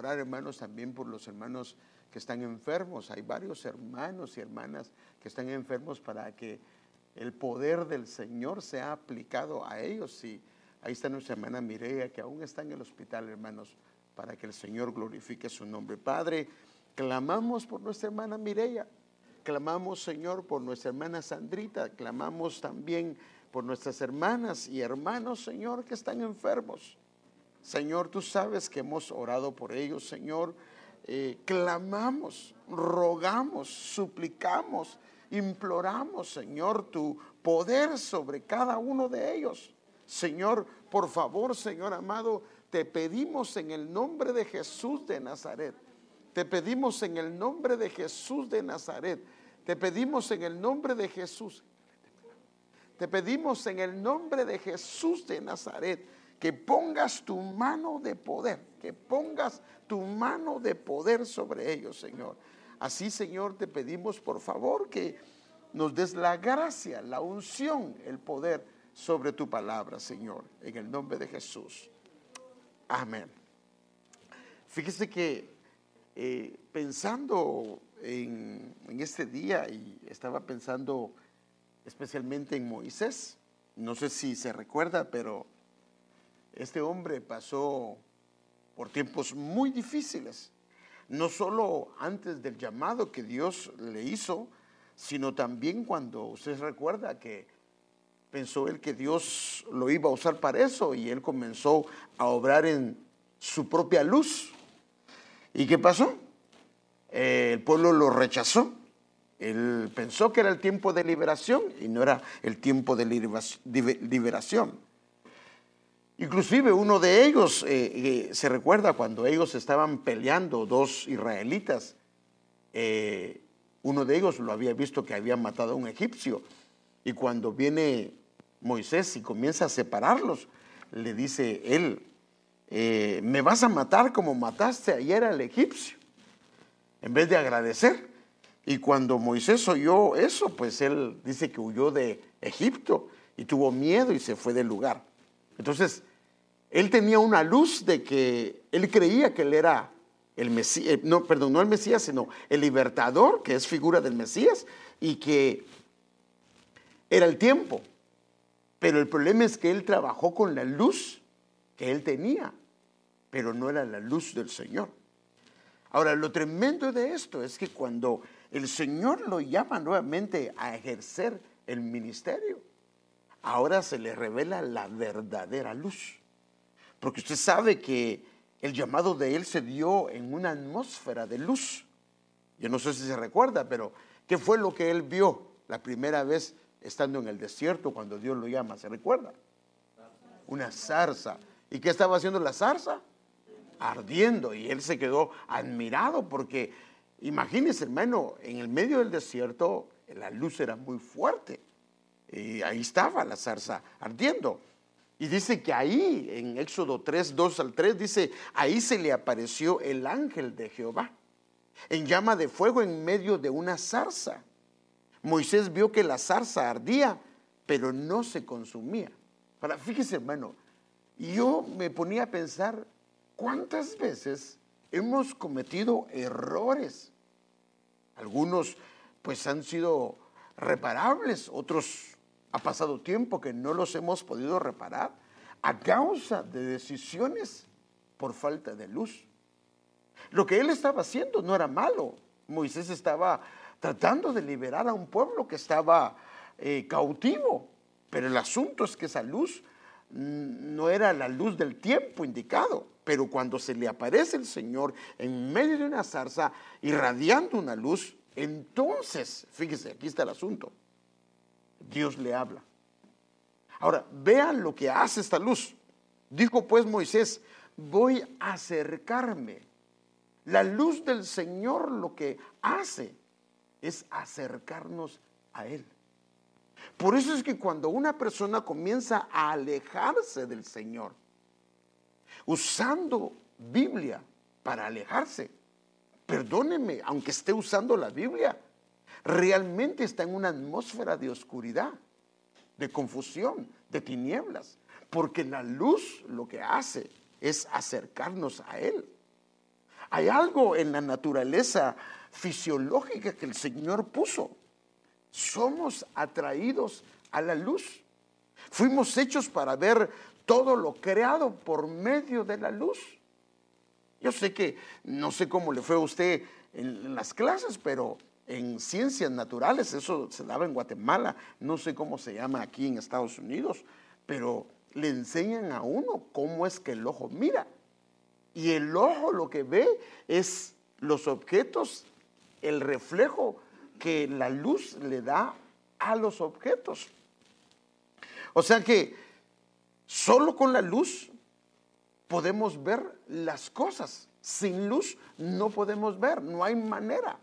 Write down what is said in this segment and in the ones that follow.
orar, hermanos, también por los hermanos que están enfermos. Hay varios hermanos y hermanas que están enfermos para que el poder del Señor sea aplicado a ellos. Y ahí está nuestra hermana Mireia, que aún está en el hospital, hermanos, para que el Señor glorifique su nombre. Padre, clamamos por nuestra hermana Mireia. Clamamos, Señor, por nuestra hermana Sandrita. Clamamos también por nuestras hermanas y hermanos, Señor, que están enfermos. Señor, tú sabes que hemos orado por ellos, Señor. Eh, clamamos, rogamos, suplicamos, imploramos, Señor, tu poder sobre cada uno de ellos. Señor, por favor, Señor amado, te pedimos en el nombre de Jesús de Nazaret. Te pedimos en el nombre de Jesús de Nazaret. Te pedimos en el nombre de Jesús. Te pedimos en el nombre de Jesús de Nazaret que pongas tu mano de poder, que pongas tu mano de poder sobre ellos, Señor. Así, Señor, te pedimos por favor que nos des la gracia, la unción, el poder sobre tu palabra, Señor, en el nombre de Jesús. Amén. Fíjese que eh, pensando en, en este día y estaba pensando especialmente en Moisés, no sé si se recuerda, pero este hombre pasó por tiempos muy difíciles, no solo antes del llamado que Dios le hizo, sino también cuando usted recuerda que pensó él que Dios lo iba a usar para eso y él comenzó a obrar en su propia luz. ¿Y qué pasó? Eh, el pueblo lo rechazó. Él pensó que era el tiempo de liberación y no era el tiempo de liberación. Inclusive uno de ellos, eh, eh, se recuerda cuando ellos estaban peleando, dos israelitas, eh, uno de ellos lo había visto que había matado a un egipcio. Y cuando viene Moisés y comienza a separarlos, le dice él, me vas a matar como mataste ayer al egipcio, en vez de agradecer. Y cuando Moisés oyó eso, pues él dice que huyó de Egipto y tuvo miedo y se fue del lugar. Entonces, él tenía una luz de que él creía que él era el Mesías, eh, no, perdón, no el Mesías, sino el libertador, que es figura del Mesías, y que era el tiempo. Pero el problema es que él trabajó con la luz que él tenía, pero no era la luz del Señor. Ahora, lo tremendo de esto es que cuando el Señor lo llama nuevamente a ejercer el ministerio, ahora se le revela la verdadera luz. Porque usted sabe que el llamado de él se dio en una atmósfera de luz. Yo no sé si se recuerda, pero ¿qué fue lo que él vio la primera vez estando en el desierto cuando Dios lo llama? ¿Se recuerda? Una zarza. ¿Y qué estaba haciendo la zarza? Ardiendo. Y él se quedó admirado porque, imagínese hermano, en el medio del desierto la luz era muy fuerte. Y ahí estaba la zarza ardiendo. Y dice que ahí, en Éxodo 3, 2 al 3, dice, ahí se le apareció el ángel de Jehová, en llama de fuego en medio de una zarza. Moisés vio que la zarza ardía, pero no se consumía. Ahora, fíjese, hermano, yo me ponía a pensar cuántas veces hemos cometido errores. Algunos pues han sido reparables, otros ha pasado tiempo que no los hemos podido reparar a causa de decisiones por falta de luz. Lo que él estaba haciendo no era malo. Moisés estaba tratando de liberar a un pueblo que estaba eh, cautivo. Pero el asunto es que esa luz no era la luz del tiempo indicado. Pero cuando se le aparece el Señor en medio de una zarza, irradiando una luz, entonces, fíjese, aquí está el asunto. Dios le habla. Ahora, vean lo que hace esta luz. Dijo pues Moisés, voy a acercarme. La luz del Señor lo que hace es acercarnos a Él. Por eso es que cuando una persona comienza a alejarse del Señor, usando Biblia para alejarse, perdóneme, aunque esté usando la Biblia, realmente está en una atmósfera de oscuridad, de confusión, de tinieblas, porque la luz lo que hace es acercarnos a Él. hay algo en la naturaleza fisiológica que el Señor puso. Somos atraídos a la luz. Fuimos hechos para ver todo lo creado por medio de la luz. Yo sé que no sé cómo le fue a usted en, las clases, pero en ciencias naturales, eso se daba en Guatemala, no sé cómo se llama aquí en Estados Unidos, pero le enseñan a uno cómo es que el ojo mira. Y el ojo lo que ve es los objetos, el reflejo que la luz le da a los objetos. O sea que solo con la luz podemos ver las cosas. Sin luz no podemos ver, no hay manera.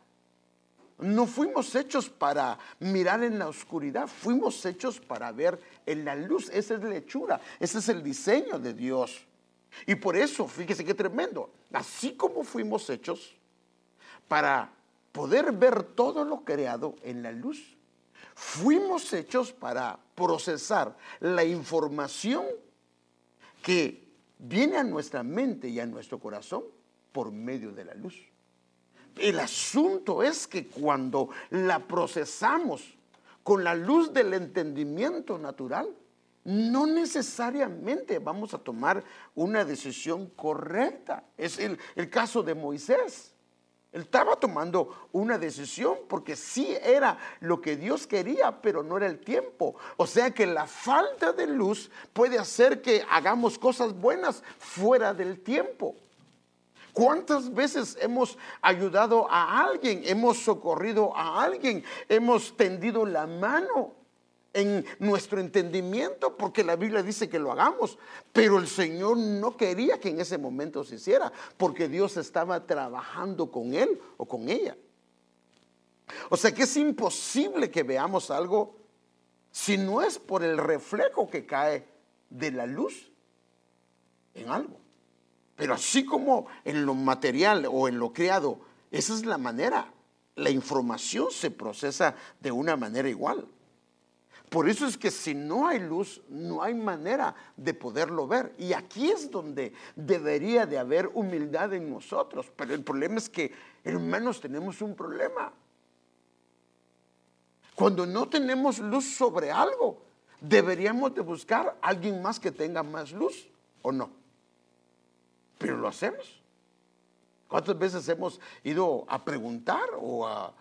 No fuimos hechos para mirar en la oscuridad, fuimos hechos para ver en la luz. Esa es la hechura, ese es el diseño de Dios. Y por eso, fíjese qué tremendo, así como fuimos hechos para poder ver todo lo creado en la luz, fuimos hechos para procesar la información que viene a nuestra mente y a nuestro corazón por medio de la luz. El asunto es que cuando la procesamos con la luz del entendimiento natural, no necesariamente vamos a tomar una decisión correcta. Es el, caso de Moisés. Él estaba tomando una decisión porque sí era lo que Dios quería, pero no era el tiempo. O sea que la falta de luz puede hacer que hagamos cosas buenas fuera del tiempo. ¿Cuántas veces hemos ayudado a alguien, hemos socorrido a alguien, hemos tendido la mano en nuestro entendimiento, porque la Biblia dice que lo hagamos, pero el Señor no quería que en ese momento se hiciera, porque Dios estaba trabajando con él o con ella. O sea que es imposible que veamos algo si no es por el reflejo que cae de la luz en algo. Pero así como en lo material o en lo creado, esa es la manera. La información se procesa de una manera igual. Por eso es que si no hay luz, no hay manera de poderlo ver. Y aquí es donde debería de haber humildad en nosotros. Pero el problema es que, hermanos, tenemos un problema. Cuando no tenemos luz sobre algo, deberíamos de buscar a alguien más que tenga más luz, ¿o no? Pero lo hacemos. ¿Cuántas veces hemos ido a preguntar o a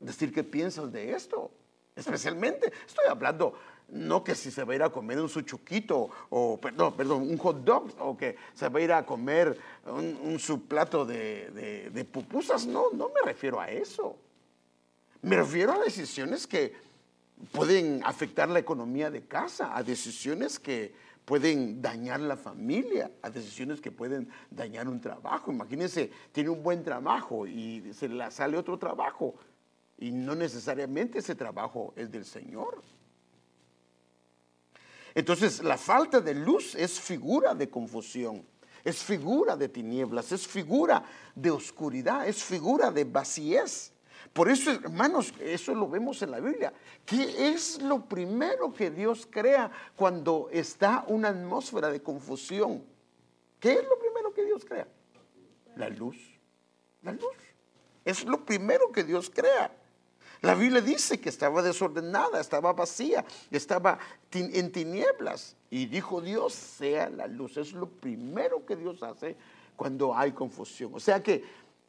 decir qué piensas de esto? Especialmente, estoy hablando no que si se va a ir a comer un suchuquito o, perdón, perdón, un hot dog o que se va a ir a comer un, subplato de, de, pupusas, no, no me refiero a eso. Me refiero a decisiones que pueden afectar la economía de casa, a decisiones que pueden dañar la familia, a decisiones que pueden dañar un trabajo. Imagínense, tiene un buen trabajo y se le sale otro trabajo y no necesariamente ese trabajo es del Señor. Entonces, la falta de luz es figura de confusión, es figura de tinieblas, es figura de oscuridad, es figura de vacíez. Por eso, hermanos, eso lo vemos en la Biblia. ¿Qué es lo primero que Dios crea cuando está una atmósfera de confusión? ¿Qué es lo primero que Dios crea? La luz. La luz. Es lo primero que Dios crea. La Biblia dice que estaba desordenada, estaba vacía, estaba en tinieblas. Y dijo Dios, sea la luz. Es lo primero que Dios hace cuando hay confusión. O sea que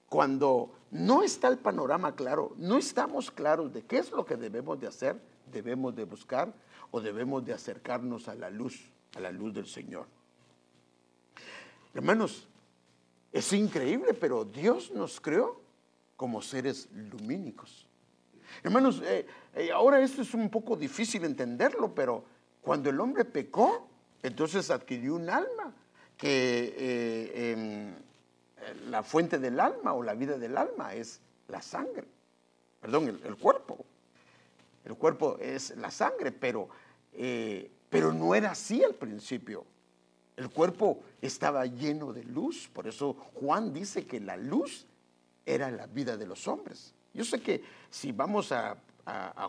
cuando no está el panorama claro, no estamos claros de qué es lo que debemos de hacer, debemos de buscar o debemos de acercarnos a la luz, a la luz del Señor. Hermanos, es increíble, pero Dios nos creó como seres lumínicos. Hermanos, eh, eh, ahora esto es un poco difícil entenderlo, pero cuando el hombre pecó, entonces adquirió un alma que eh, em, la fuente del alma o la vida del alma es la sangre, perdón, el, cuerpo. El cuerpo es la sangre, pero, pero no era así al principio. El cuerpo estaba lleno de luz, por eso Juan dice que la luz era la vida de los hombres. Yo sé que si vamos a,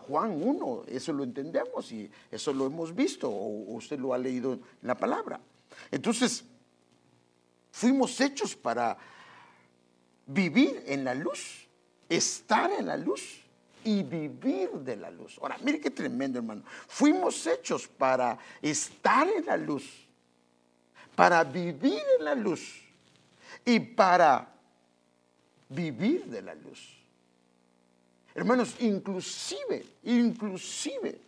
Juan 1, eso lo entendemos y eso lo hemos visto o usted lo ha leído en la palabra. Entonces, fuimos hechos para vivir en la luz, estar en la luz y vivir de la luz. Ahora, mire qué tremendo, hermano. Fuimos hechos para estar en la luz, para vivir en la luz y para vivir de la luz. Hermanos, inclusive, inclusive,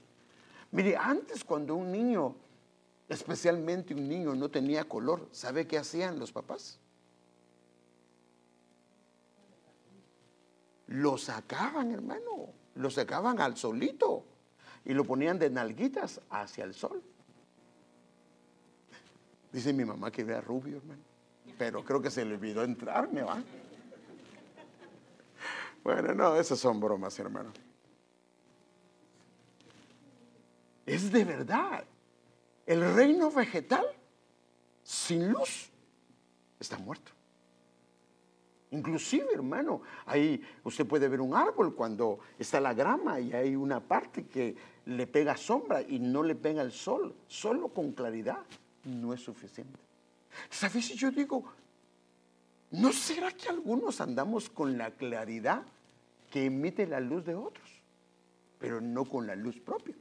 mire, antes cuando un niño, especialmente un niño no tenía color, ¿sabe qué hacían los papás? Lo sacaban, hermano, lo sacaban al solito y lo ponían de nalguitas hacia el sol. Dice mi mamá que era rubio, hermano, pero creo que se le olvidó entrarme, ¿va? Bueno, no, esas son bromas, hermano. Es de verdad. El reino vegetal sin luz está muerto. Inclusive, hermano, ahí usted puede ver un árbol cuando está la grama y hay una parte que le pega sombra y no le pega el sol. Solo con claridad no es suficiente. ¿Sabes si yo digo, ¿no será que algunos andamos con la claridad que emite la luz de otros, pero no con la luz propia?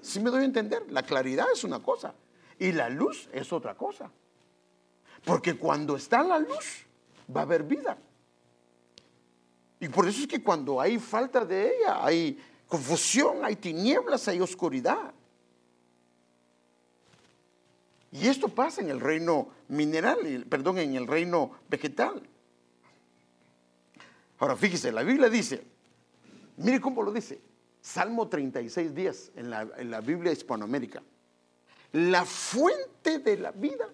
Si me doy a entender, la claridad es una cosa y la luz es otra cosa. Porque cuando está la luz, va a haber vida. Y por eso es que cuando hay falta de ella, hay confusión, hay tinieblas, hay oscuridad. Y esto pasa en el reino mineral, perdón, en el reino vegetal. Ahora fíjese, la Biblia dice, mire cómo lo dice, Salmo 36, 10 en la, en la Biblia hispanoamérica. La fuente de la vida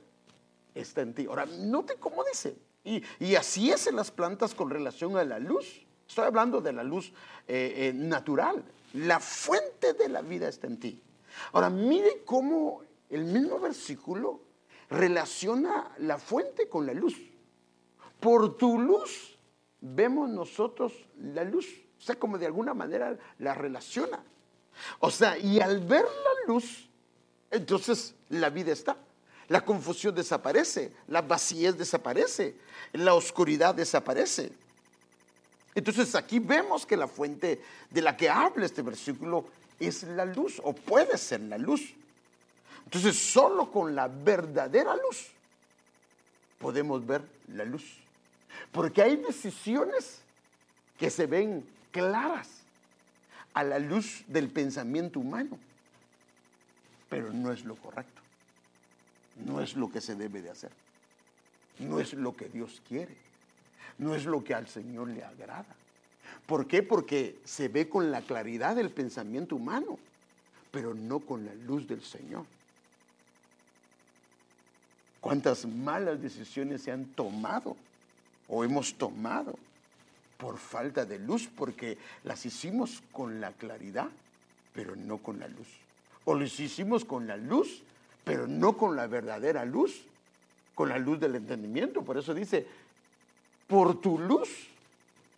está en ti. Ahora, note cómo dice, y, así es en las plantas con relación a la luz. Estoy hablando de la luz eh, eh, natural. La fuente de la vida está en ti. Ahora, mire cómo el mismo versículo relaciona la fuente con la luz. Por tu luz vemos nosotros la luz. O sea, como de alguna manera la relaciona. O sea, y al ver la luz, entonces la vida está. La confusión desaparece, la vacíez desaparece, la oscuridad desaparece. Entonces aquí vemos que la fuente de la que habla este versículo es la luz o puede ser la luz. Entonces solo con la verdadera luz podemos ver la luz. Porque hay decisiones que se ven claras a la luz del pensamiento humano, pero no es lo correcto. No es lo que se debe de hacer. No es lo que Dios quiere. No es lo que al Señor le agrada. ¿Por qué? Porque se ve con la claridad del pensamiento humano, pero no con la luz del Señor. ¿Cuántas malas decisiones se han tomado o hemos tomado por falta de luz? Porque las hicimos con la claridad, pero no con la luz. O las hicimos con la luz, pero no con la verdadera luz, con la luz del entendimiento. Por eso dice, por tu luz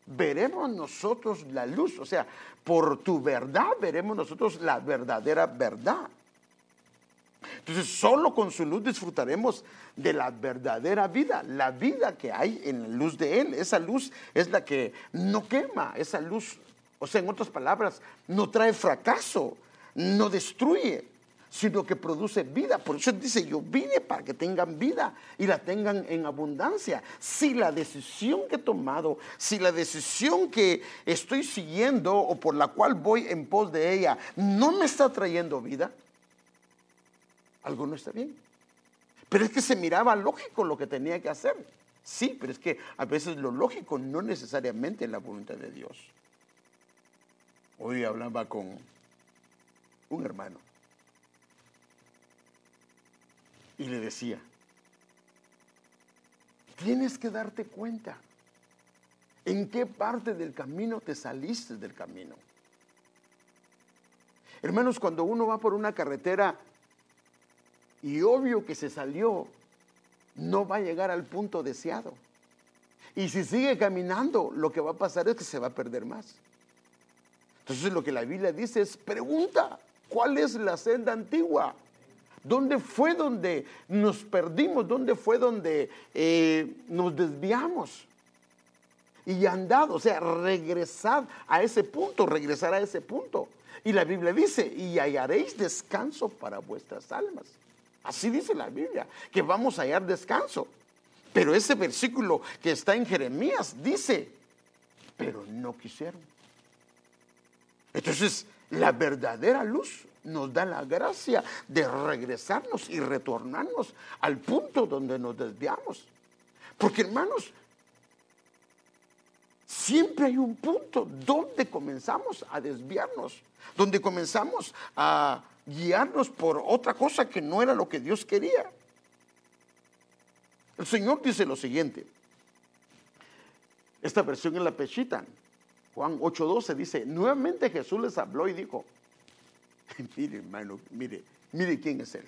veremos nosotros la luz, o sea, por tu verdad veremos nosotros la verdadera verdad. Entonces, solo con su luz disfrutaremos de la verdadera vida, la vida que hay en la luz de Él. Esa luz es la que no quema, esa luz, o sea, en otras palabras, no trae fracaso, no destruye, sino que produce vida. Por eso dice, yo vine para que tengan vida y la tengan en abundancia. Si la decisión que he tomado, si la decisión que estoy siguiendo o por la cual voy en pos de ella no me está trayendo vida, algo no está bien. Pero es que se miraba lógico lo que tenía que hacer. Sí, pero es que a veces lo lógico no necesariamente es la voluntad de Dios. Hoy hablaba con un hermano y le decía, tienes que darte cuenta en qué parte del camino te saliste del camino. Hermanos, cuando uno va por una carretera y obvio que se salió, no va a llegar al punto deseado. Y si sigue caminando, lo que va a pasar es que se va a perder más. Entonces lo que la Biblia dice es, pregunta, ¿cuál es la senda antigua? ¿Dónde fue donde nos perdimos? ¿Dónde fue donde eh, nos desviamos? y andad, o sea, regresad a ese punto, regresar a ese punto. Y la Biblia dice, y hallaréis descanso para vuestras almas. Así dice la Biblia, que vamos a hallar descanso. Pero ese versículo que está en Jeremías dice, pero no quisieron. Entonces, la verdadera luz nos da la gracia de regresarnos y retornarnos al punto donde nos desviamos. Porque hermanos, siempre hay un punto donde comenzamos a desviarnos, donde comenzamos a guiarnos por otra cosa que no era lo que Dios quería. El Señor dice lo siguiente. Esta versión en la Pechita, Juan 8:12 dice, nuevamente Jesús les habló y dijo, mire hermano, mire, mire quién es Él.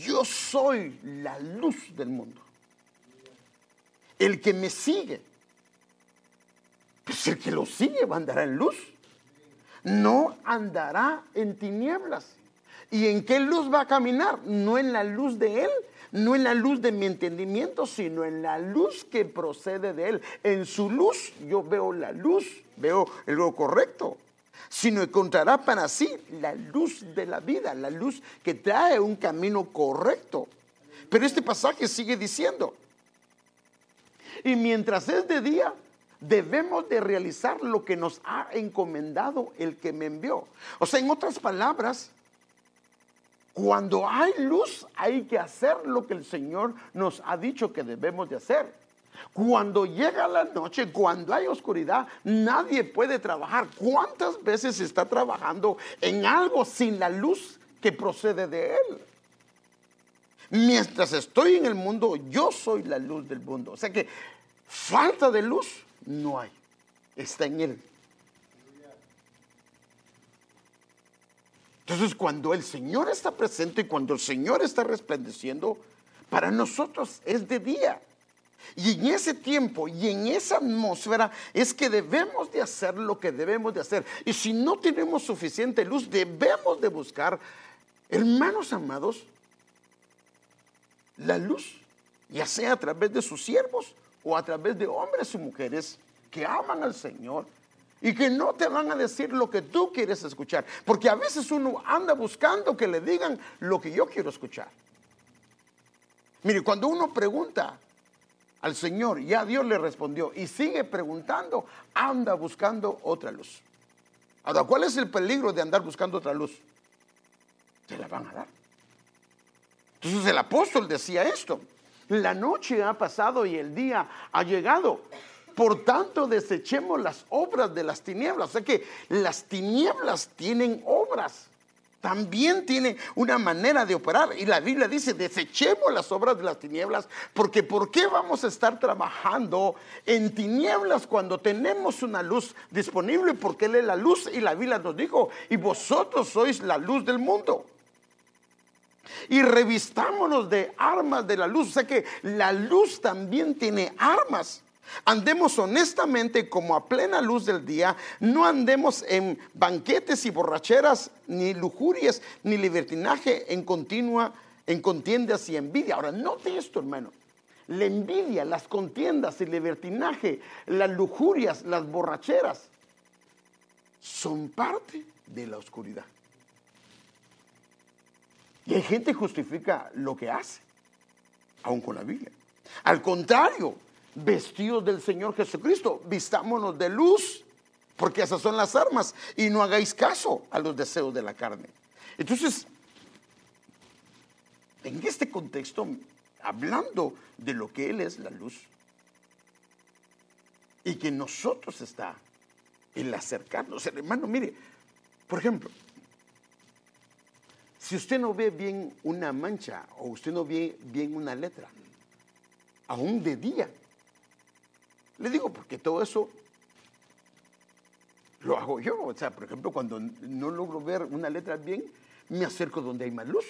Yo soy la luz del mundo. El que me sigue, pues el que lo sigue va a andar en luz. No andará en tinieblas. ¿Y en qué luz va a caminar? No en la luz de Él, no en la luz de mi entendimiento, sino en la luz que procede de Él. En su luz yo veo la luz, veo lo correcto sino encontrará para sí la luz de la vida, la luz que trae un camino correcto. Pero este pasaje sigue diciendo, y mientras es de día, debemos de realizar lo que nos ha encomendado el que me envió. O sea, en otras palabras, cuando hay luz hay que hacer lo que el Señor nos ha dicho que debemos de hacer. Cuando llega la noche, cuando hay oscuridad, nadie puede trabajar. ¿Cuántas veces está trabajando en algo sin la luz que procede de Él? Mientras estoy en el mundo, yo soy la luz del mundo. O sea que falta de luz no hay. Está en Él. Entonces, cuando el Señor está presente y cuando el Señor está resplandeciendo, para nosotros es de día. Y en ese tiempo y en esa atmósfera es que debemos de hacer lo que debemos de hacer. Y si no tenemos suficiente luz, debemos de buscar, hermanos amados, la luz, ya sea a través de sus siervos o a través de hombres y mujeres que aman al Señor y que no te van a decir lo que tú quieres escuchar. Porque a veces uno anda buscando que le digan lo que yo quiero escuchar. Mire, cuando uno pregunta, al Señor, ya Dios le respondió y sigue preguntando, anda buscando otra luz. Ahora, ¿cuál es el peligro de andar buscando otra luz? Se la van a dar. Entonces el apóstol decía esto, la noche ha pasado y el día ha llegado. Por tanto, desechemos las obras de las tinieblas. O sea que las tinieblas tienen obras también tiene una manera de operar. Y la Biblia dice, desechemos las obras de las tinieblas, porque ¿por qué vamos a estar trabajando en tinieblas cuando tenemos una luz disponible? Porque Él es la luz y la Biblia nos dijo, y vosotros sois la luz del mundo. Y revistámonos de armas de la luz. O sea que la luz también tiene armas. Andemos honestamente como a plena luz del día, no andemos en banquetes y borracheras, ni lujurias, ni libertinaje en continua, en contiendas y envidia. Ahora, note esto, hermano. La envidia, las contiendas, el libertinaje, las lujurias, las borracheras, son parte de la oscuridad. Y hay gente que justifica lo que hace, aún con la Biblia. Al contrario, vestidos del Señor Jesucristo, vistámonos de luz, porque esas son las armas, y no hagáis caso a los deseos de la carne. Entonces, en este contexto, hablando de lo que Él es la luz, y que nosotros está el acercarnos, hermano, mire, por ejemplo, si usted no ve bien una mancha o usted no ve bien una letra, aún de día, le digo porque todo eso lo hago yo. O sea, por ejemplo, cuando no logro ver una letra bien, me acerco donde hay más luz.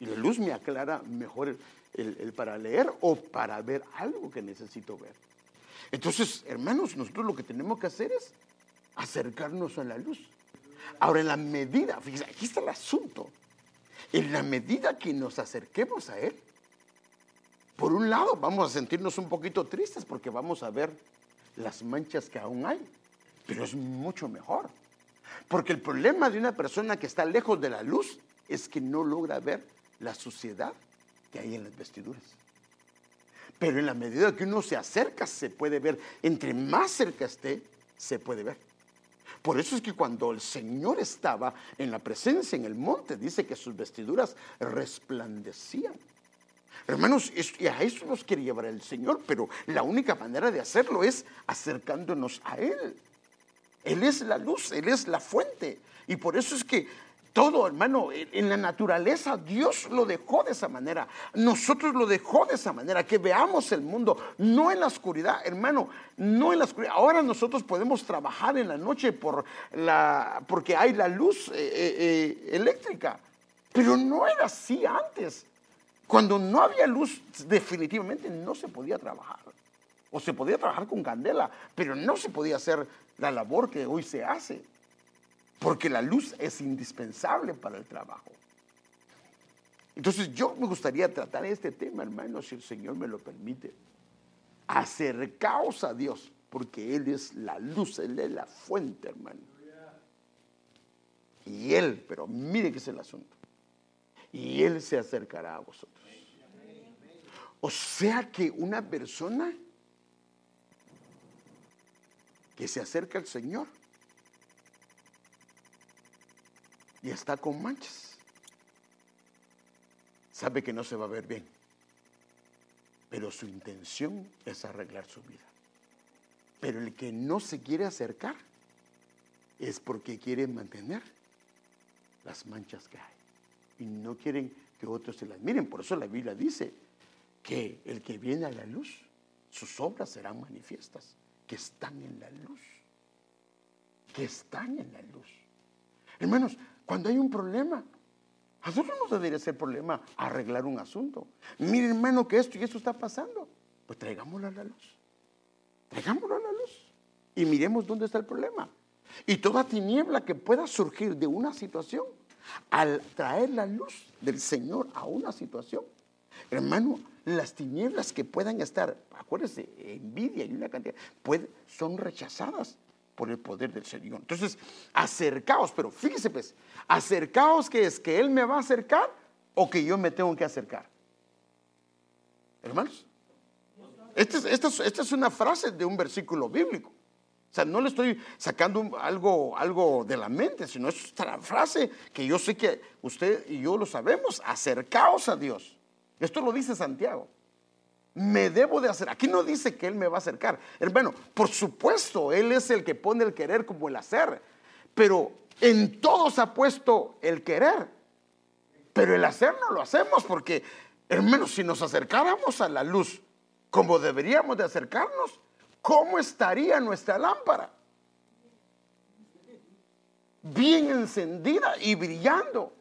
Y la luz me aclara mejor el, para leer o para ver algo que necesito ver. Entonces, hermanos, nosotros lo que tenemos que hacer es acercarnos a la luz. Ahora, en la medida, fíjense, aquí está el asunto. En la medida que nos acerquemos a Él, Por un lado, vamos a sentirnos un poquito tristes porque vamos a ver las manchas que aún hay, pero es mucho mejor. Porque el problema de una persona que está lejos de la luz es que no logra ver la suciedad que hay en las vestiduras. Pero en la medida que uno se acerca, se puede ver. Entre más cerca esté, se puede ver. Por eso es que cuando el Señor estaba en la presencia en el monte, dice que sus vestiduras resplandecían. Hermanos, a eso nos quiere llevar el Señor, pero la única manera de hacerlo es acercándonos a Él. Él es la luz, Él es la fuente. Y por eso es que todo, hermano, en la naturaleza Dios lo dejó de esa manera. Nosotros lo dejó de esa manera, que veamos el mundo, no en la oscuridad, hermano, no en la oscuridad. Ahora nosotros podemos trabajar en la noche por la, porque hay la luz eh, eh, eh, eléctrica, pero no era así antes. Cuando no había luz, definitivamente no se podía trabajar. O se podía trabajar con candela, pero no se podía hacer la labor que hoy se hace. Porque la luz es indispensable para el trabajo. Entonces yo me gustaría tratar este tema, hermano, si el Señor me lo permite. Acercaos a Dios, porque Él es la luz, Él es la fuente, hermano. Y Él, pero mire que es el asunto. Y Él se acercará a vosotros. O sea que una persona que se acerca al Señor y está con manchas, sabe que no se va a ver bien, pero su intención es arreglar su vida. Pero el que no se quiere acercar es porque quiere mantener las manchas que hay y no quieren que otros se las miren. Por eso la Biblia dice que el que viene a la luz, sus obras serán manifiestas que están en la luz. Que están en la luz. Hermanos, cuando hay un problema, a nosotros no debería ser problema arreglar un asunto. Mire, hermano, que esto y esto está pasando. Pues traigámoslo a la luz. Traigámoslo a la luz. Y miremos dónde está el problema. Y toda tiniebla que pueda surgir de una situación, al traer la luz del Señor a una situación, hermano, las tinieblas que puedan estar, acuérdense, envidia y una cantidad, son rechazadas por el poder del Señor. Entonces, acercaos, pero fíjese pues, acercaos que es que Él me va a acercar o que yo me tengo que acercar. Hermanos, esta es, esta es una frase de un versículo bíblico. O sea, no le estoy sacando algo, algo de la mente, sino es una frase que yo sé que usted y yo lo sabemos. Acercaos a Dios. Esto lo dice Santiago. Me debo de hacer. Aquí no dice que Él me va a acercar. Hermano, por supuesto, Él es el que pone el querer como el hacer. Pero en todos ha puesto el querer. Pero el hacer no lo hacemos porque, hermano, si nos acercáramos a la luz como deberíamos de acercarnos, ¿cómo estaría nuestra lámpara? Bien encendida y brillando.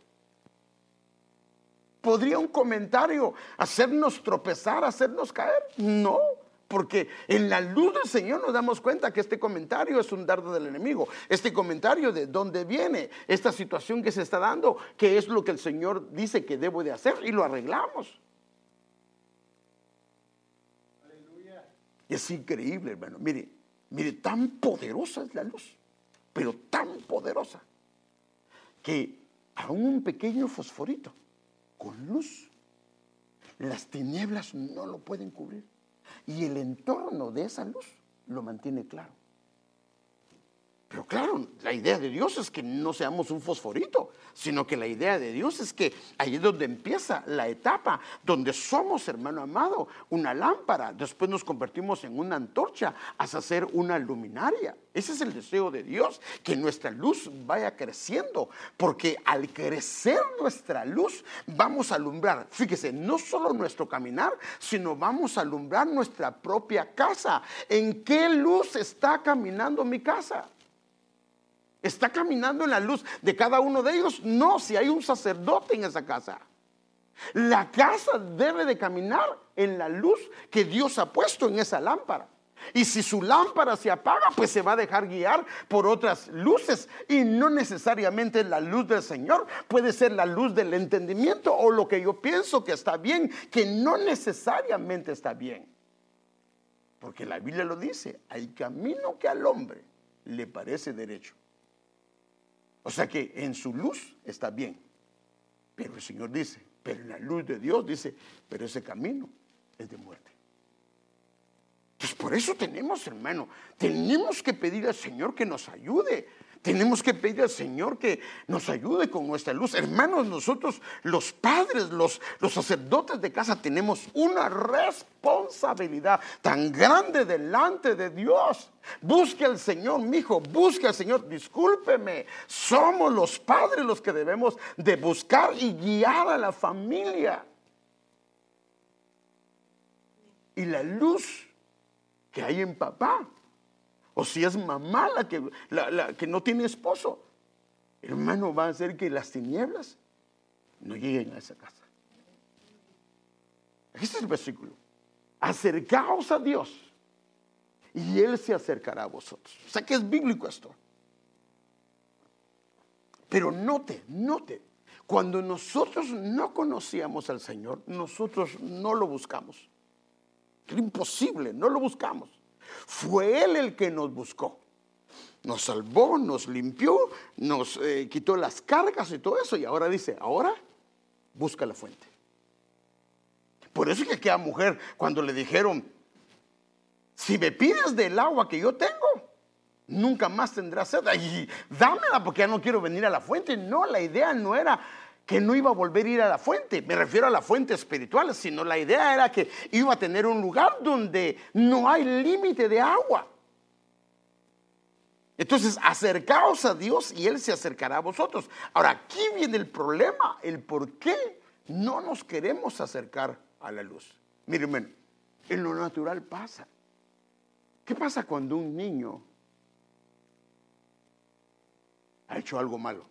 ¿Podría un comentario hacernos tropezar, hacernos caer? No, porque en la luz del Señor nos damos cuenta que este comentario es un dardo del enemigo. Este comentario de dónde viene esta situación que se está dando, qué es lo que el Señor dice que debo de hacer y lo arreglamos. Y es increíble, hermano. Mire, mire, tan poderosa es la luz, pero tan poderosa que aún un pequeño fosforito con luz. Las tinieblas no lo pueden cubrir. Y el entorno de esa luz lo mantiene claro. Pero claro, la idea de Dios es que no seamos un fosforito, sino que la idea de Dios es que ahí es donde empieza la etapa, donde somos, hermano amado, una lámpara, después nos convertimos en una antorcha hasta ser una luminaria. Ese es el deseo de Dios, que nuestra luz vaya creciendo, porque al crecer nuestra luz vamos a alumbrar, fíjese, no solo nuestro caminar, sino vamos a alumbrar nuestra propia casa. ¿En qué luz está caminando mi casa? ¿Está caminando en la luz de cada uno de ellos? No, si hay un sacerdote en esa casa. La casa debe de caminar en la luz que Dios ha puesto en esa lámpara. Y si su lámpara se apaga, pues se va a dejar guiar por otras luces. Y no necesariamente la luz del Señor puede ser la luz del entendimiento o lo que yo pienso que está bien, que no necesariamente está bien. Porque la Biblia lo dice, hay camino que al hombre le parece derecho. O sea que en su luz está bien. Pero el Señor dice, pero en la luz de Dios dice, pero ese camino es de muerte. Pues por eso tenemos, hermano, tenemos que pedir al Señor que nos ayude. Tenemos que pedir al Señor que nos ayude con nuestra luz. Hermanos, nosotros los padres, los, los sacerdotes de casa, tenemos una responsabilidad tan grande delante de Dios. Busque al Señor, mi hijo, busque al Señor. Discúlpeme, somos los padres los que debemos de buscar y guiar a la familia. Y la luz que hay en papá. O si es mamá la que, que no tiene esposo. Hermano, va a hacer que las tinieblas no lleguen a esa casa. Este es el versículo. Acercaos a Dios y Él se acercará a vosotros. O sea que es bíblico esto. Pero note, note, cuando nosotros no conocíamos al Señor, nosotros no lo buscamos. Era imposible, no lo buscamos. Fue Él el que nos buscó. Nos salvó, nos limpió, nos eh, quitó las cargas y todo eso. Y ahora dice, ahora busca la fuente. Por eso que aquella mujer, cuando le dijeron, si me pides del agua que yo tengo, nunca más tendrás sed. Dámela porque ya no quiero venir a la fuente. No, la idea no era que no iba a volver a ir a la fuente, me refiero a la fuente espiritual, sino la idea era que iba a tener un lugar donde no hay límite de agua. Entonces, acercaos a Dios y Él se acercará a vosotros. Ahora, aquí viene el problema, el por qué no nos queremos acercar a la luz. Miren, en lo natural pasa. ¿Qué pasa cuando un niño ha hecho algo malo?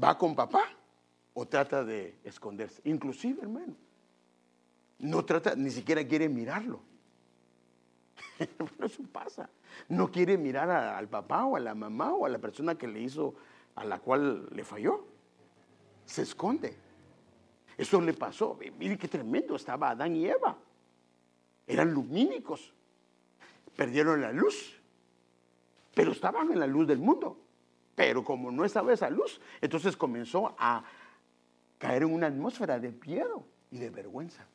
Va con papá o trata de esconderse. Inclusive, hermano, no trata, ni siquiera quiere mirarlo. eso pasa. No quiere mirar al papá o a la mamá o a la persona que le hizo, a la cual le falló. Se esconde. Eso le pasó. Mire qué tremendo. Estaba Adán y Eva. Eran lumínicos. Perdieron la luz. Pero estaban en la luz del mundo. Pero como no estaba esa luz, entonces comenzó a caer en una atmósfera de miedo y de vergüenza.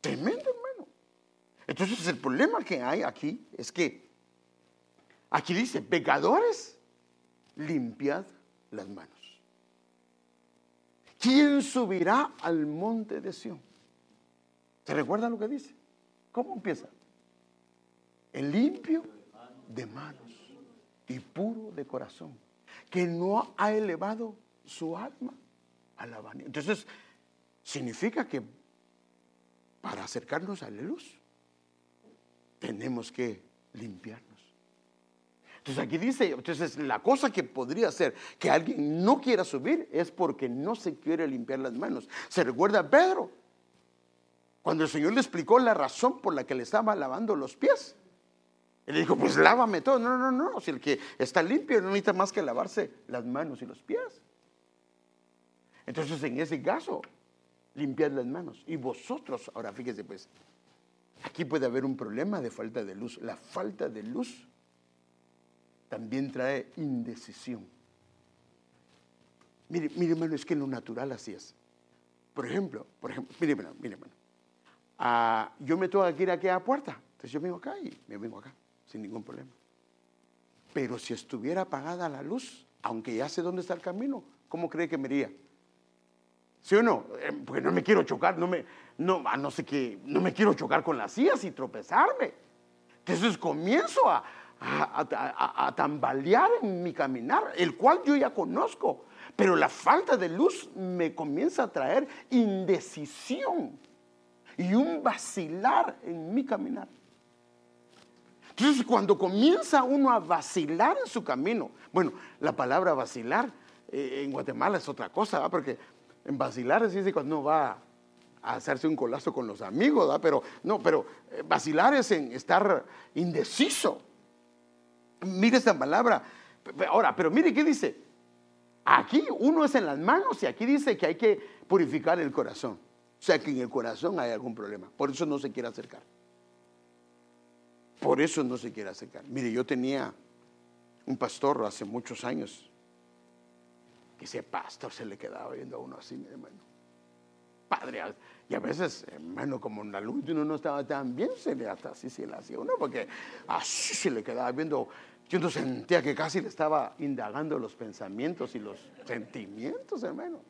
Tremendo, hermano. Entonces el problema que hay aquí es que aquí dice, pecadores, limpiad las manos. ¿Quién subirá al monte de Sión? ¿Se recuerda lo que dice? ¿Cómo empieza? El limpio de manos y puro de corazón, que no ha elevado su alma entonces, significa que para acercarnos a la luz, tenemos que limpiarnos. Entonces aquí dice, entonces la cosa que podría ser que alguien no quiera subir es porque no se quiere limpiar las manos. Se recuerda a Pedro, cuando el Señor le explicó la razón por la que le estaba lavando los pies. Él dijo, pues lávame todo. No, no, no, si el que está limpio no necesita más que lavarse las manos y los pies. Entonces, en ese caso, limpiad las manos. Y vosotros, ahora fíjese pues, aquí puede haber un problema de falta de luz. La falta de luz también trae indecisión. Mire, mire, hermano, es que en lo natural así es. Por ejemplo, por ejemplo, mire, hermano, mire, hermano. Ah, yo me tengo que ir aquí a la puerta. Entonces yo vengo acá y me vengo acá, sin ningún problema. Pero si estuviera apagada la luz, aunque ya sé dónde está el camino, ¿cómo cree que me iría? ¿Sí o no? Eh, porque no me quiero chocar, no me, no, no sé qué, no me quiero chocar con las sillas y tropezarme. Entonces comienzo a, a, tambalear en mi caminar, el cual yo ya conozco, pero la falta de luz me comienza a traer indecisión y un vacilar en mi caminar. Entonces cuando comienza uno a vacilar en su camino, bueno, la palabra vacilar eh, en Guatemala es otra cosa, porque en vacilar dice cuando uno va hacerse un colazo con los amigos, pero no, pero eh, vacilar es en estar indeciso. Mire esta palabra. Ahora, pero mire qué dice. Aquí uno es en las manos y aquí dice que hay que purificar el corazón. O sea que en el corazón hay algún problema. Por eso no se quiere acercar. Por eso no se quiere acercar. Mire, yo tenía un pastor hace muchos años ese pastor se le quedaba viendo a uno así, mi hermano. Padre, y a veces, hermano, como la luz uno no estaba tan bien, se le hasta así se le hacía uno, porque así se le quedaba viendo. Yo no sentía que casi le estaba indagando los pensamientos y los sentimientos, hermano.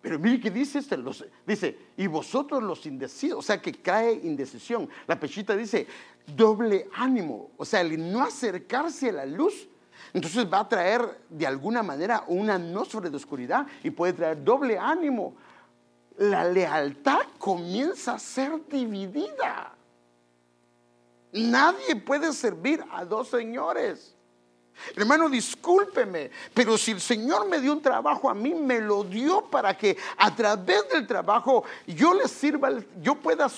Pero mire que dice este, dice, y vosotros los indecisos, o sea que cae indecisión. La pechita dice, doble ánimo, o sea, el no acercarse a la luz, entonces va a traer de alguna manera una atmósfera de oscuridad y puede traer doble ánimo. La lealtad comienza a ser dividida. Nadie puede servir a dos señores. Hermano, discúlpeme, pero si el Señor me dio un trabajo a mí, me lo dio para que a través del trabajo yo le sirva, yo pueda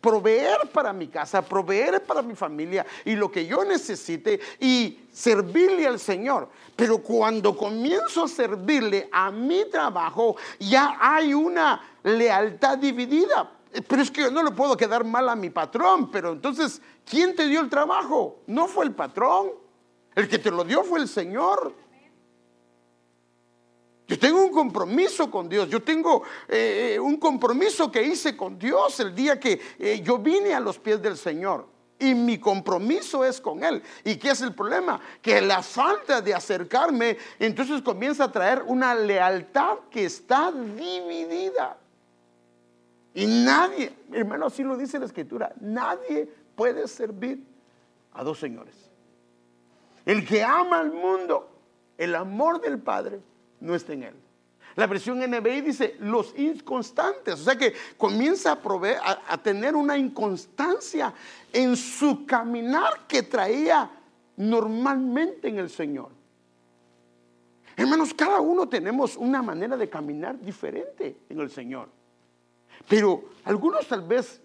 proveer para mi casa, proveer para mi familia y lo que yo necesite y servirle al Señor. Pero cuando comienzo a servirle a mi trabajo, ya hay una lealtad dividida. Pero es que yo no le puedo quedar mal a mi patrón, pero entonces, ¿quién te dio el trabajo? No fue el patrón. El que te lo dio fue el Señor. Yo tengo un compromiso con Dios. Yo tengo eh, un compromiso que hice con Dios el día que eh, yo vine a los pies del Señor. Y mi compromiso es con Él. ¿Y qué es el problema? Que la falta de acercarme entonces comienza a traer una lealtad que está dividida. Y nadie, hermano, así lo dice la Escritura, nadie puede servir a dos señores. El que ama al mundo, el amor del Padre no está en él. La versión NBI dice los inconstantes, o sea que comienza a, a, tener una inconstancia en su caminar que traía normalmente en el Señor. Hermanos, cada uno tenemos una manera de caminar diferente en el Señor. Pero algunos tal vez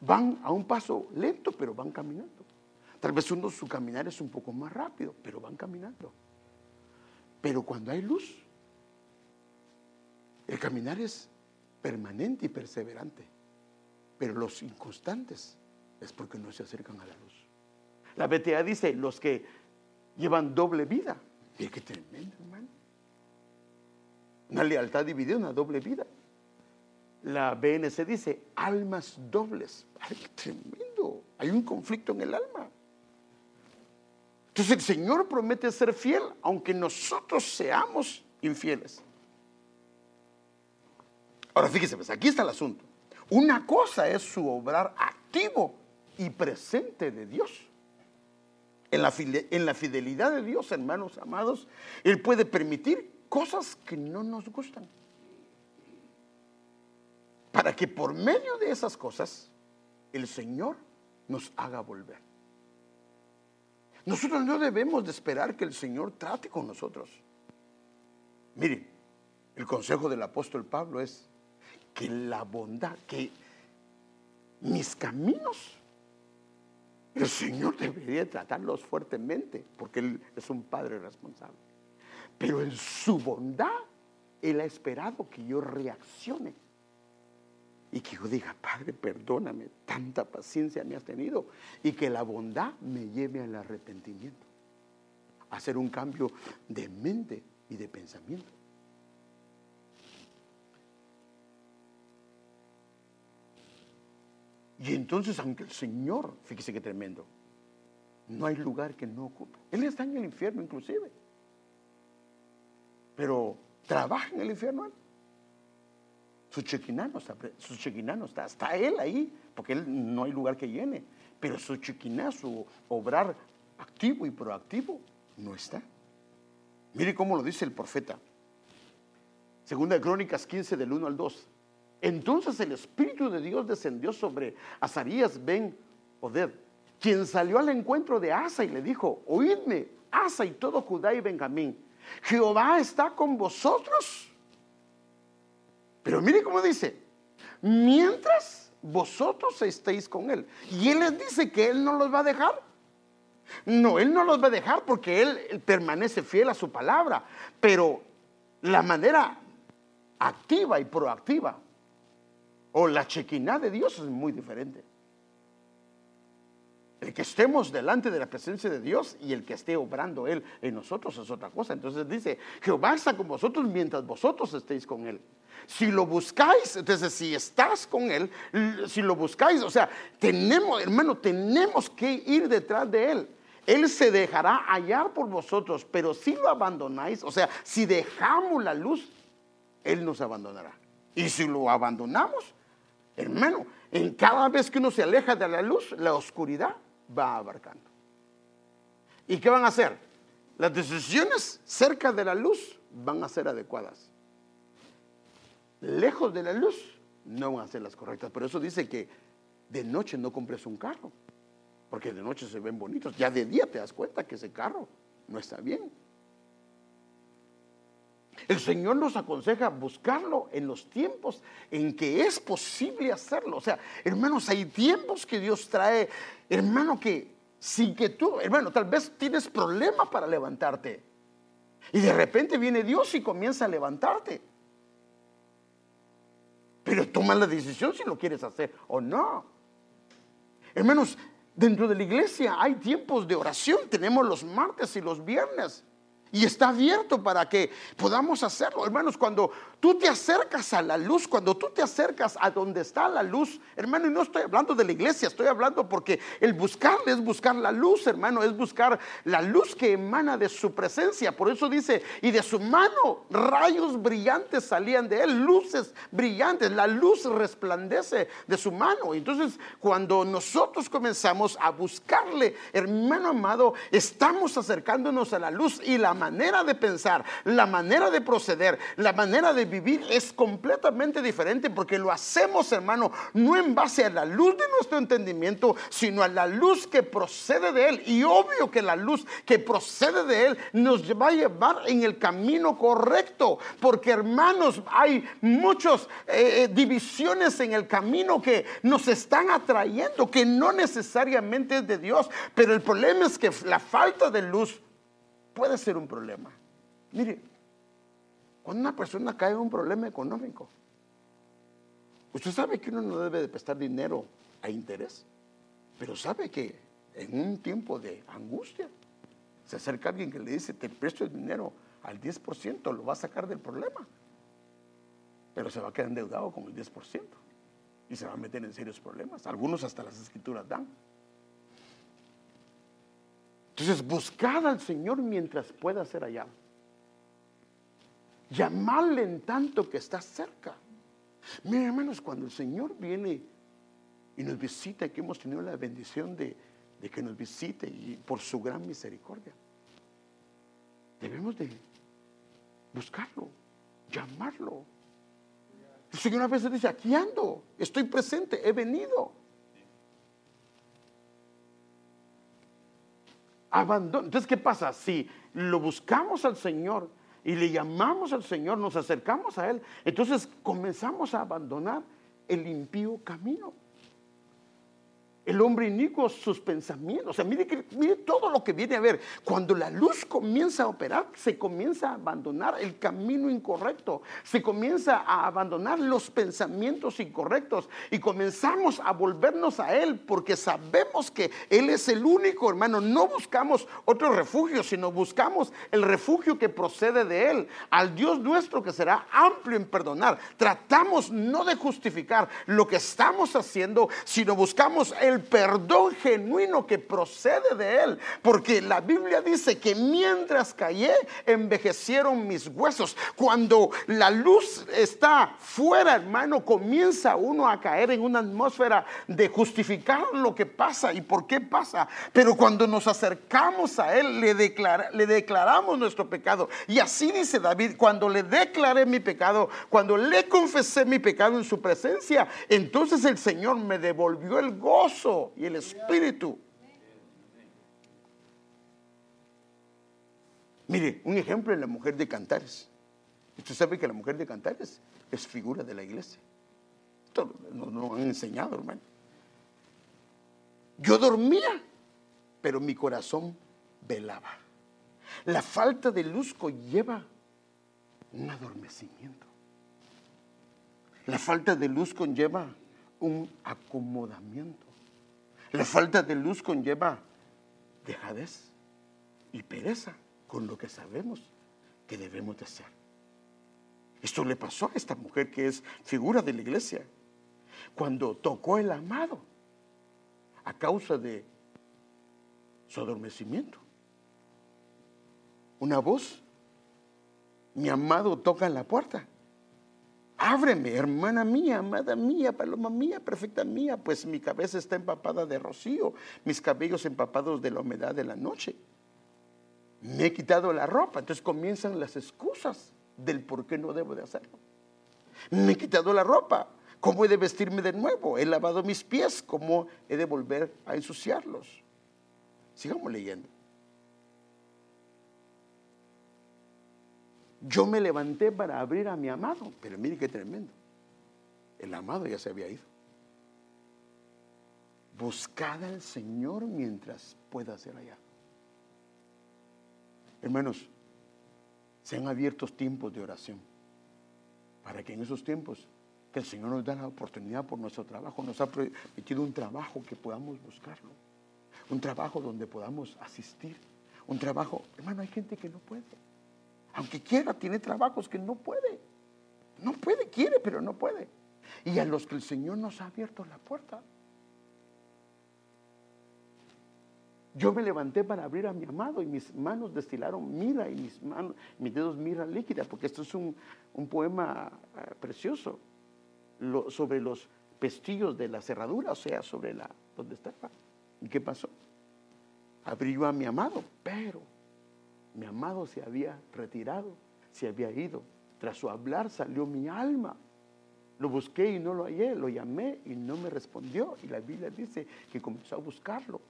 van a un paso lento, pero van caminando. Tal vez uno su caminar es un poco más rápido, pero van caminando. Pero cuando hay luz, el caminar es permanente y perseverante. Pero los inconstantes es porque no se acercan a la luz. La BTA dice, los que llevan doble vida. Qué tremendo, hermano. Una lealtad dividida, una doble vida la BNC dice, almas dobles. ¡Ay, tremendo! Hay un conflicto en el alma. Entonces el Señor promete ser fiel, aunque nosotros seamos infieles. Ahora fíjese, pues aquí está el asunto. Una cosa es su obrar activo y presente de Dios. En la fidelidad de Dios, hermanos amados, Él puede permitir cosas que no nos gustan para que por medio de esas cosas el Señor nos haga volver. Nosotros no debemos de esperar que el Señor trate con nosotros. Miren, el consejo del apóstol Pablo es que la bondad, que mis caminos, el Señor debería tratarlos fuertemente, porque Él es un Padre responsable. Pero en su bondad, Él ha esperado que yo reaccione y que yo diga, Padre, perdóname, tanta paciencia me has tenido y que la bondad me lleve al arrepentimiento, hacer un cambio de mente y de pensamiento. Y entonces, aunque el Señor, fíjese qué tremendo, no hay lugar que no ocupe. Él está en el infierno inclusive. Pero trabaja en el infierno su chequinano está, su está, está él ahí, porque él no hay lugar que llene. Pero su chequiná, su obrar activo y proactivo, no está. Mire cómo lo dice el profeta. Segunda de Crónicas 15 del 1 al 2. Entonces el Espíritu de Dios descendió sobre Azarías ben Oded, quien salió al encuentro de Asa y le dijo, oídme, Asa y todo Judá y Benjamín Jehová está con vosotros. Pero mire cómo dice, mientras vosotros estéis con Él. Y Él les dice que Él no los va a dejar. No, Él no los va a dejar porque él, permanece fiel a su palabra. Pero la manera activa y proactiva o la chequina de Dios es muy diferente. El que estemos delante de la presencia de Dios y el que esté obrando Él en nosotros es otra cosa. Entonces dice, Jehová está con vosotros mientras vosotros estéis con Él. Si lo buscáis, entonces si estás con Él, si lo buscáis, o sea, tenemos, hermano, tenemos que ir detrás de Él. Él se dejará hallar por vosotros, pero si lo abandonáis, o sea, si dejamos la luz, Él nos abandonará. Y si lo abandonamos, hermano, en cada vez que uno se aleja de la luz, la oscuridad va abarcando. ¿Y qué van a hacer? Las decisiones cerca de la luz van a ser adecuadas. Lejos de la luz no van a ser las correctas. Por eso dice que de noche no compres un carro porque de noche se ven bonitos. Ya de día te das cuenta que ese carro no está bien. El Señor nos aconseja buscarlo en los tiempos en que es posible hacerlo. O sea, hermanos, hay tiempos que Dios trae, hermano, que sin que tú, hermano, tal vez tienes problemas para levantarte. Y de repente viene Dios y comienza a levantarte. Pero toma la decisión si lo quieres hacer o no. Hermanos, Dentro de la iglesia hay tiempos de oración, tenemos los martes y los viernes. Y está abierto para que podamos hacerlo. Hermanos, cuando tú te acercas a la luz, cuando tú te acercas a donde está la luz, hermano, y no estoy hablando de la iglesia, estoy hablando porque el buscarle es buscar la luz, hermano, es buscar la luz que emana de su presencia. Por eso dice, y de su mano rayos brillantes salían de él, luces brillantes, la luz resplandece de su mano. Entonces, cuando nosotros comenzamos a buscarle, hermano amado, estamos acercándonos a la luz y la manera de pensar, la manera de proceder, la manera de vivir es completamente diferente porque lo hacemos, hermano, no en base a la luz de nuestro entendimiento, sino a la luz que procede de Él. Y obvio que la luz que procede de Él nos va a llevar en el camino correcto, porque hermanos, hay muchas eh, eh, divisiones en el camino que nos están atrayendo, que no necesariamente es de Dios, pero el problema es que la falta de luz puede ser un problema. Mire, cuando una persona cae en un problema económico, usted sabe que uno no debe de prestar dinero a interés, pero sabe que en un tiempo de angustia se acerca alguien que le dice, te presto el dinero al 10%, lo va a sacar del problema, pero se va a quedar endeudado con el 10% y se va a meter en serios problemas. Algunos hasta las escrituras dan. Entonces, buscad al Señor mientras pueda ser hallado. Llamarle en tanto que está cerca. Miren, hermanos, cuando el Señor viene y nos visita, que hemos tenido la bendición de, que nos visite y por su gran misericordia, debemos de buscarlo, llamarlo. El Señor a veces dice, aquí ando, estoy presente, he venido. Abandono. Entonces, ¿qué pasa? Si lo buscamos al Señor y le llamamos al Señor, nos acercamos a Él, entonces comenzamos a abandonar el impío camino el hombre inicuo sus pensamientos. O sea, mire, mire todo lo que viene a ver. Cuando la luz comienza a operar, se comienza a abandonar el camino incorrecto. Se comienza a abandonar los pensamientos incorrectos. Y comenzamos a volvernos a Él porque sabemos que Él es el único, hermano. No buscamos otro refugio, sino buscamos el refugio que procede de Él. Al Dios nuestro que será amplio en perdonar. Tratamos no de justificar lo que estamos haciendo, sino buscamos el perdón genuino que procede de Él. Porque la Biblia dice que mientras callé, envejecieron mis huesos. Cuando la luz está fuera, hermano, comienza uno a caer en una atmósfera de justificar lo que pasa y por qué pasa. Pero cuando nos acercamos a Él, le, le declaramos nuestro pecado. Y así dice David, cuando le declaré mi pecado, cuando le confesé mi pecado en su presencia, entonces el Señor me devolvió el gozo y el espíritu. Mire, un ejemplo en la mujer de Cantares. Usted sabe que la mujer de Cantares es figura de la iglesia. Esto nos han enseñado, hermano. Yo dormía, pero mi corazón velaba. La falta de luz conlleva un adormecimiento. La falta de luz conlleva un acomodamiento. La falta de luz conlleva dejadez y pereza con lo que sabemos que debemos de hacer. Esto le pasó a esta mujer que es figura de la iglesia. Cuando tocó el amado a causa de su adormecimiento. Una voz, mi amado toca en la puerta. Ábreme, hermana mía, amada mía, paloma mía, perfecta mía, pues mi cabeza está empapada de rocío, mis cabellos empapados de la humedad de la noche. Me he quitado la ropa, entonces comienzan las excusas del por qué no debo de hacerlo. Me he quitado la ropa, ¿cómo he de vestirme de nuevo? He lavado mis pies, ¿cómo he de volver a ensuciarlos? Sigamos leyendo. Yo me levanté para abrir a mi amado, pero mire qué tremendo. El amado ya se había ido. Buscad al Señor mientras pueda ser allá. Hermanos, sean abiertos tiempos de oración para que en esos tiempos que el Señor nos da la oportunidad por nuestro trabajo, nos ha permitido un trabajo que podamos buscarlo, un trabajo donde podamos asistir, un trabajo, hermano, hay gente que no puede. Aunque quiera, tiene trabajos que no puede. No puede, quiere, pero no puede. Y a los que el Señor nos ha abierto la puerta. Yo me levanté para abrir a mi amado y mis manos destilaron mira y mis, manos, mis dedos mira líquida, porque esto es un, poema eh, precioso sobre los pestillos de la cerradura, o sea, sobre la donde estaba. ¿Y qué pasó? Abrió a mi amado, pero mi amado se había retirado, se había ido. Tras su hablar salió mi alma. Lo busqué y no lo hallé, lo llamé y no me respondió. Y la Biblia dice que comenzó a buscarlo.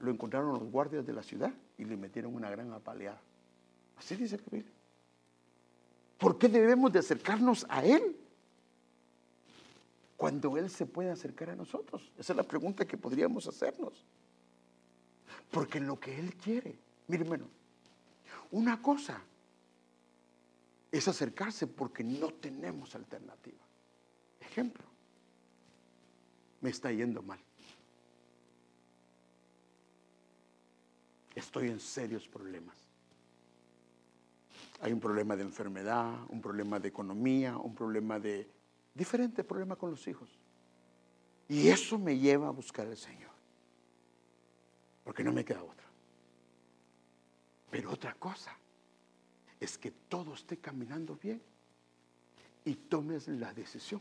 Lo encontraron los guardias de la ciudad y le metieron una gran apaleada. Así dice la Biblia. ¿Por qué debemos de acercarnos a Él? Cuando Él se puede acercar a nosotros. Esa es la pregunta que podríamos hacernos. Porque lo que Él quiere, mire hermano, una cosa es acercarse porque no tenemos alternativa. Ejemplo, me está yendo mal. Estoy en serios problemas. Hay un problema de enfermedad, un problema de economía, un problema de diferente problema con los hijos. Y eso me lleva a buscar al Señor. Porque no me queda otra. Pero otra cosa es que todo esté caminando bien y tomes la decisión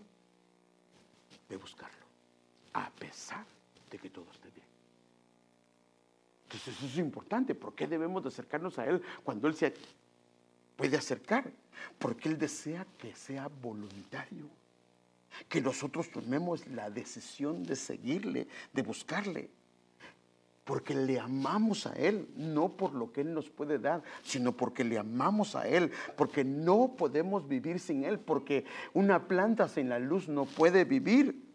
de buscarlo, a pesar de que todo esté bien. Entonces eso es importante. ¿Por qué debemos de acercarnos a Él cuando Él se puede acercar? Porque Él desea que sea voluntario. Que nosotros tomemos la decisión de seguirle, de buscarle porque le amamos a Él, no por lo que Él nos puede dar, sino porque le amamos a Él, porque no podemos vivir sin Él, porque una planta sin la luz no puede vivir.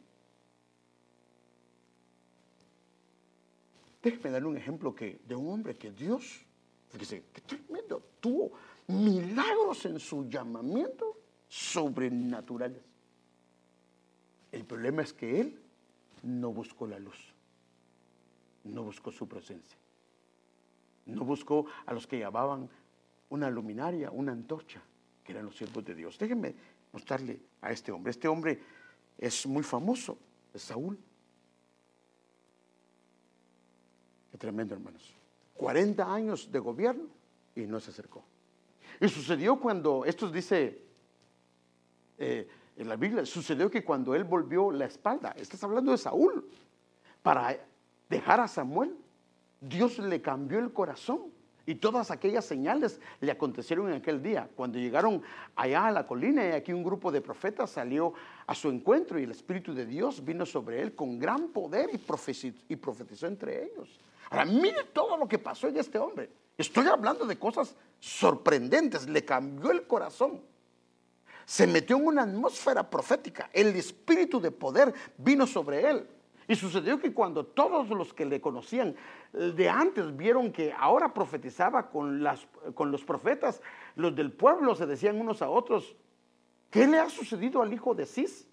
Déjeme darle un ejemplo que, de un hombre que Dios, fíjese, que tremendo, tuvo milagros en su llamamiento sobrenaturales. El problema es que Él no buscó la luz no buscó su presencia. No buscó a los que llamaban una luminaria, una antorcha, que eran los siervos de Dios. Déjenme mostrarle a este hombre. Este hombre es muy famoso, es Saúl. Qué tremendo, hermanos. 40 años de gobierno y no se acercó. Y sucedió cuando, esto dice eh, en la Biblia, sucedió que cuando él volvió la espalda, estás hablando de Saúl, para dejar a Samuel, Dios le cambió el corazón. Y todas aquellas señales le acontecieron en aquel día. Cuando llegaron allá a la colina y aquí un grupo de profetas salió a su encuentro y el Espíritu de Dios vino sobre él con gran poder y profetizó, entre ellos. Ahora, mire todo lo que pasó en este hombre. Estoy hablando de cosas sorprendentes. Le cambió el corazón. Se metió en una atmósfera profética. El espíritu de poder vino sobre él. Y sucedió que cuando todos los que le conocían de antes vieron que ahora profetizaba con los profetas, los del pueblo se decían unos a otros, ¿qué le ha sucedido al hijo de Cis?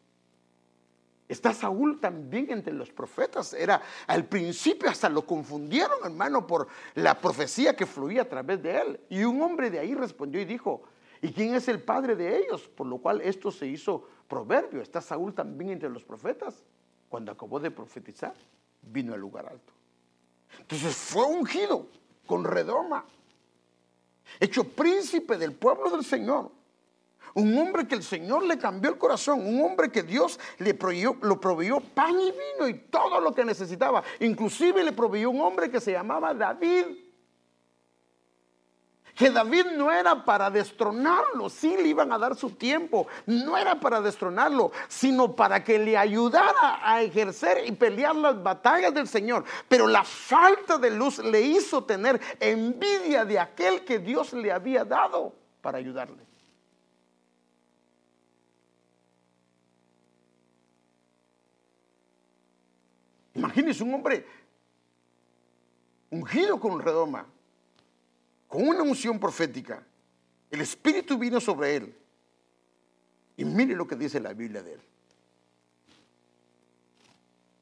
Está Saúl también entre los profetas. Era al principio hasta lo confundieron, hermano, por la profecía que fluía a través de él. Y un hombre de ahí respondió y dijo, ¿y quién es el padre de ellos? Por lo cual esto se hizo proverbio. Está Saúl también entre los profetas. Cuando acabó de profetizar, vino al lugar alto. Entonces fue ungido con redoma, hecho príncipe del pueblo del Señor un hombre que el Señor le cambió el corazón, un hombre que Dios le proveyó, proveyó pan y vino y todo lo que necesitaba. Inclusive le proveyó un hombre que se llamaba David. Que David no era para destronarlo, sí le iban a dar su tiempo, no era para destronarlo, sino para que le ayudara a ejercer y pelear las batallas del Señor. Pero la falta de luz le hizo tener envidia de aquel que Dios le había dado para ayudarle. Imagínense un hombre ungido con redoma, con una unción profética. El Espíritu vino sobre él. Y mire lo que dice la Biblia de él.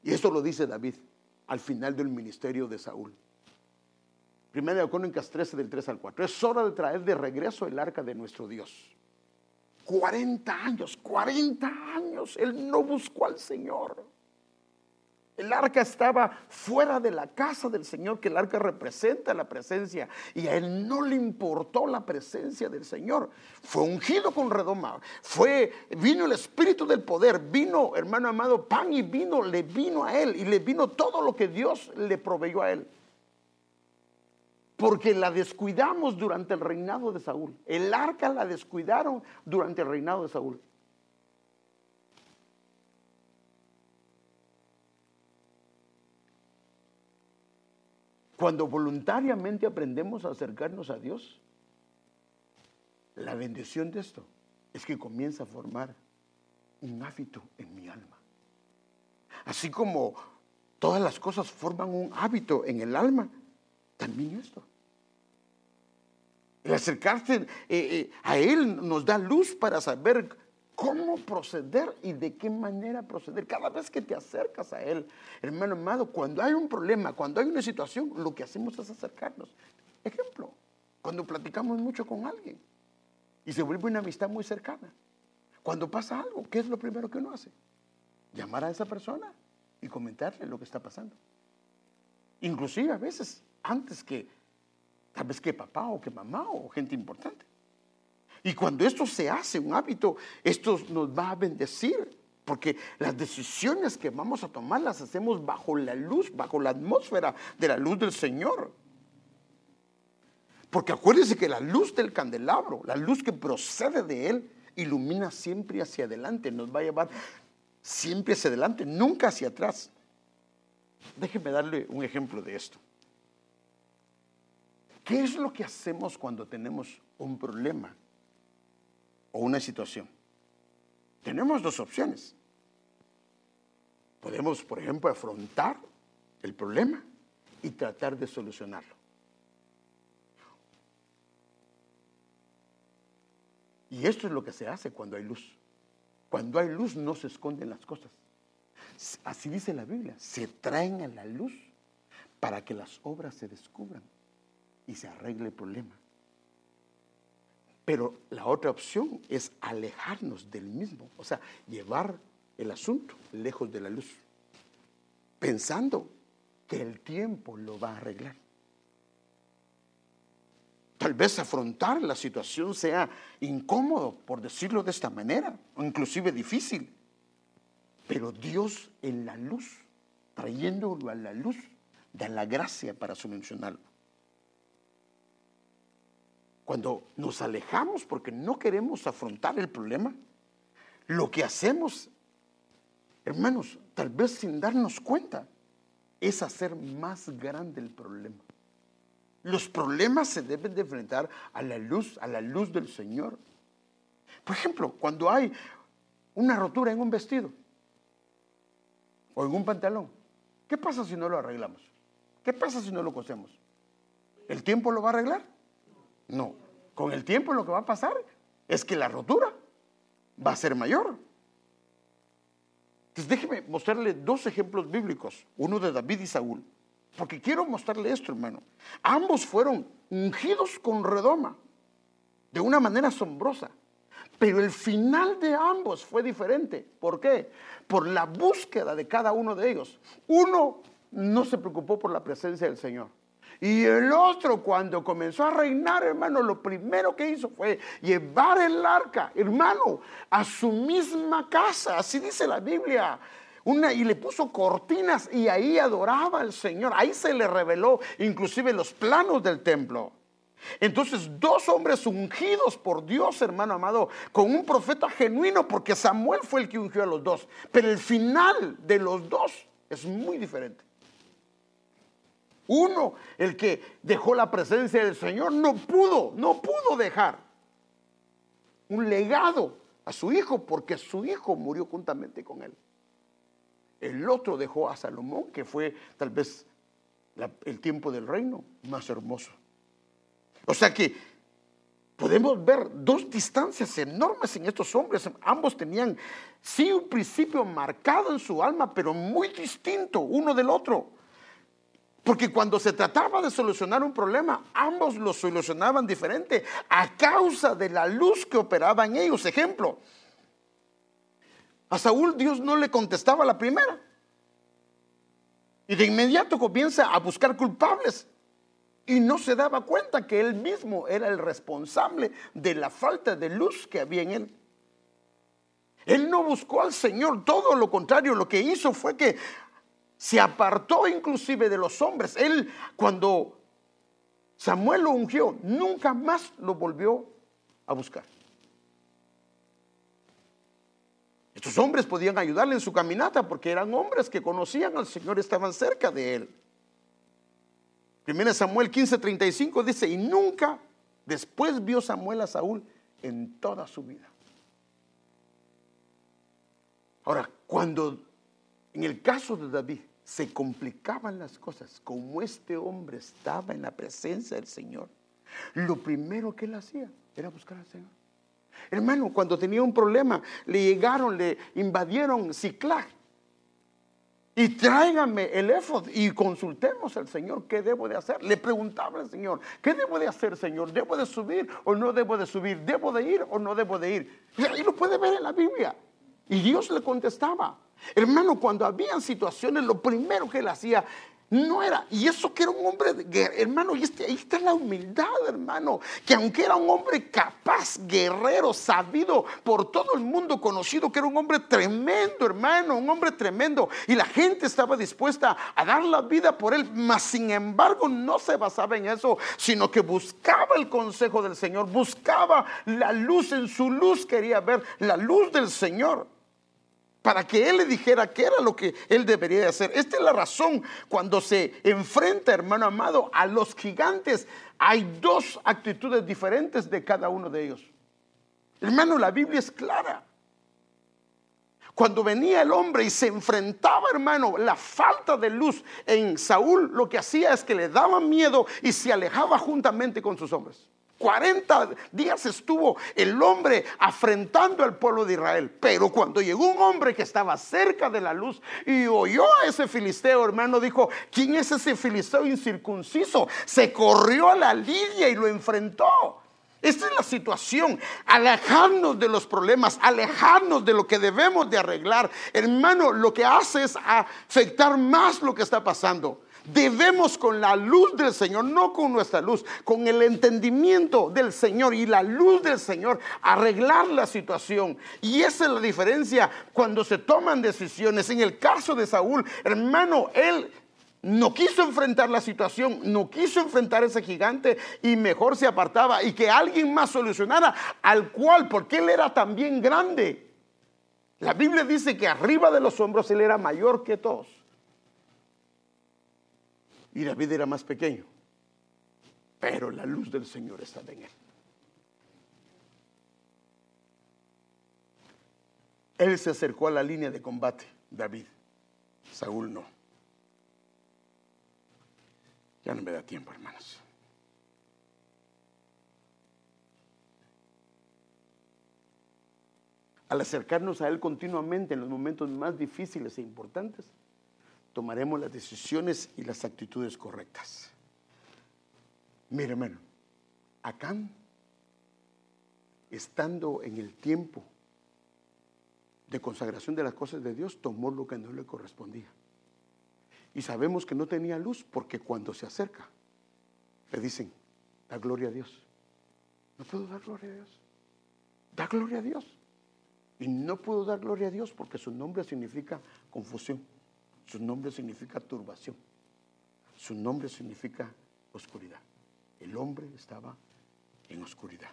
Y esto lo dice David al final del ministerio de Saúl. Primera de Crónicas 13 del 3 al 4. Es hora de traer de regreso el arca de nuestro Dios. 40 años, 40 años. Él no buscó al Señor. El arca estaba fuera de la casa del Señor, que el arca representa la presencia, y a él no le importó la presencia del Señor. Fue ungido con redoma, fue, vino el espíritu del poder, vino, hermano amado, pan y vino, le vino a él, y le vino todo lo que Dios le proveyó a él. Porque la descuidamos durante el reinado de Saúl. El arca la descuidaron durante el reinado de Saúl. Cuando voluntariamente aprendemos a acercarnos a Dios, la bendición de esto es que comienza a formar un hábito en mi alma. Así como todas las cosas forman un hábito en el alma, también esto. El acercarse eh, eh, a Él nos da luz para saber cómo proceder y de qué manera proceder. Cada vez que te acercas a Él, hermano amado, cuando hay un problema, cuando hay una situación, lo que hacemos es acercarnos. Ejemplo, cuando platicamos mucho con alguien y se vuelve una amistad muy cercana. Cuando pasa algo, ¿qué es lo primero que uno hace? Llamar a esa persona y comentarle lo que está pasando. Inclusive a veces, antes que, tal vez que papá o que mamá o gente importante. Y cuando esto se hace un hábito, esto nos va a bendecir, porque las decisiones que vamos a tomar las hacemos bajo la luz, bajo la atmósfera de la luz del Señor. Porque acuérdense que la luz del candelabro, la luz que procede de Él, ilumina siempre hacia adelante, nos va a llevar siempre hacia adelante, nunca hacia atrás. Déjeme darle un ejemplo de esto. ¿Qué es lo que hacemos cuando tenemos un problema? O una situación. Tenemos dos opciones. Podemos, por ejemplo, afrontar el problema y tratar de solucionarlo. Y esto es lo que se hace cuando hay luz. Cuando hay luz no se esconden las cosas. Así dice la Biblia, se traen a la luz para que las obras se descubran y se arregle el problema. Pero la otra opción es alejarnos del mismo, o sea, llevar el asunto lejos de la luz, pensando que el tiempo lo va a arreglar. Tal vez afrontar la situación sea incómodo, por decirlo de esta manera, o inclusive difícil. Pero Dios en la luz, trayéndolo a la luz, da la gracia para solucionarlo. Cuando nos alejamos porque no queremos afrontar el problema, lo que hacemos, hermanos, tal vez sin darnos cuenta, es hacer más grande el problema. Los problemas se deben de enfrentar a la luz, a la luz del Señor. Por ejemplo, cuando hay una rotura en un vestido o en un pantalón, ¿qué pasa si no lo arreglamos? ¿Qué pasa si no lo cosemos? ¿El tiempo lo va a arreglar? No. Con el tiempo lo que va a pasar es que la rotura va a ser mayor. Entonces déjeme mostrarle dos ejemplos bíblicos, uno de David y Saúl. Porque quiero mostrarle esto, hermano. Ambos fueron ungidos con redoma de una manera asombrosa. Pero el final de ambos fue diferente. ¿Por qué? Por la búsqueda de cada uno de ellos. Uno no se preocupó por la presencia del Señor. Y el otro, cuando comenzó a reinar, hermano, lo primero que hizo fue llevar el arca, hermano, a su misma casa. Así dice la Biblia una, y le puso cortinas y ahí adoraba al Señor. Ahí se le reveló inclusive los planos del templo. Entonces, dos hombres ungidos por Dios, hermano amado, con un profeta genuino, porque Samuel fue el que ungió a los dos. Pero el final de los dos es muy diferente. Uno, el que dejó la presencia del Señor, no pudo, no pudo dejar un legado a su hijo, porque su hijo murió juntamente con él. El otro dejó a Salomón, que fue tal vez el tiempo del reino más hermoso. O sea que podemos ver dos distancias enormes en estos hombres. Ambos tenían, sí, un principio marcado en su alma, pero muy distinto uno del otro. Porque cuando se trataba de solucionar un problema, ambos lo solucionaban diferente a causa de la luz que operaba en ellos. Ejemplo, a Saúl Dios no le contestaba la primera. Y de inmediato comienza a buscar culpables. Y no se daba cuenta que él mismo era el responsable de la falta de luz que había en él. Él no buscó al Señor, todo lo contrario, lo que hizo fue que se apartó inclusive de los hombres. Él cuando Samuel lo ungió, nunca más lo volvió a buscar. Estos hombres podían ayudarle en su caminata porque eran hombres que conocían al Señor, estaban cerca de él. Primera Samuel 15:35 dice, y nunca después vio Samuel a Saúl en toda su vida. Ahora, cuando en el caso de David se complicaban las cosas, como este hombre estaba en la presencia del Señor, lo primero que él hacía era buscar al Señor. Hermano, cuando tenía un problema, le llegaron, le invadieron Ciclac. Y tráigame el éfod y consultemos al Señor qué debo de hacer. Le preguntaba al Señor, ¿qué debo de hacer, Señor? ¿Debo de subir o no debo de subir? ¿Debo de ir o no debo de ir? Y ahí lo puede ver en la Biblia. Y Dios le contestaba. Hermano, cuando habían situaciones, lo primero que él hacía no era, y eso que era un hombre, hermano, y este, ahí está la humildad, hermano, que aunque era un hombre capaz, guerrero, sabido por todo el mundo, conocido, que era un hombre tremendo, hermano, un hombre tremendo, y la gente estaba dispuesta a dar la vida por él, mas sin embargo no se basaba en eso, sino que buscaba el consejo del Señor, buscaba la luz, en su luz quería ver la luz del Señor para que Él le dijera qué era lo que Él debería hacer. Esta es la razón cuando se enfrenta, hermano amado, a los gigantes. Hay dos actitudes diferentes de cada uno de ellos. Hermano, la Biblia es clara. Cuando venía el hombre y se enfrentaba, hermano, la falta de luz en Saúl, lo que hacía es que le daba miedo y se alejaba juntamente con sus hombres. 40 días estuvo el hombre afrentando al pueblo de Israel. Pero cuando llegó un hombre que estaba cerca de la luz y oyó a ese filisteo, hermano, dijo, ¿quién es ese filisteo incircunciso? Se corrió a la lidia y lo enfrentó. Esta es la situación, alejarnos de los problemas, alejarnos de lo que debemos de arreglar. Hermano, lo que hace es afectar más lo que está pasando. Debemos con la luz del Señor, no con nuestra luz, con el entendimiento del Señor y la luz del Señor, arreglar la situación. Y esa es la diferencia cuando se toman decisiones. En el caso de Saúl, hermano, él no quiso enfrentar la situación, no quiso enfrentar ese gigante y mejor se apartaba y que alguien más solucionara al cual, porque él era también grande. La Biblia dice que arriba de los hombros él era mayor que todos y David era más pequeño. pero la luz del Señor estaba en él. Él se acercó a la línea de combate, David. Saúl no. Ya no me da tiempo, hermanos. Al acercarnos a Él continuamente en los momentos más difíciles e importantes, tomaremos las decisiones y las actitudes correctas. Mire, hermano, Acán, estando en el tiempo de consagración de las cosas de Dios, tomó lo que no le correspondía. Y sabemos que no tenía luz porque cuando se acerca, le dicen, da gloria a Dios. No puedo dar gloria a Dios. Da gloria a Dios. Y no puedo dar gloria a Dios porque su nombre significa confusión. Su nombre significa turbación. Su nombre significa oscuridad. El hombre estaba en oscuridad.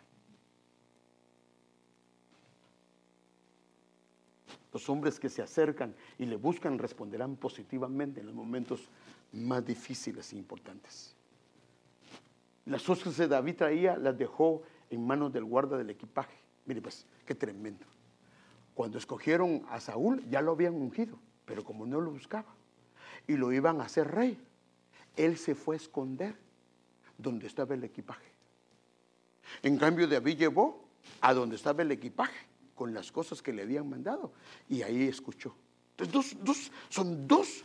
Los hombres que se acercan y le buscan responderán positivamente en los momentos más difíciles e importantes. Las cosas que David traía las dejó en manos del guarda del equipaje. Mire pues, qué tremendo. Cuando escogieron a Saúl ya lo habían ungido, pero como no lo buscaba y lo iban a hacer rey, él se fue a esconder donde estaba el equipaje. En cambio, David llevó a donde estaba el equipaje con las cosas que le habían mandado. Y ahí escuchó. Entonces, dos, son dos,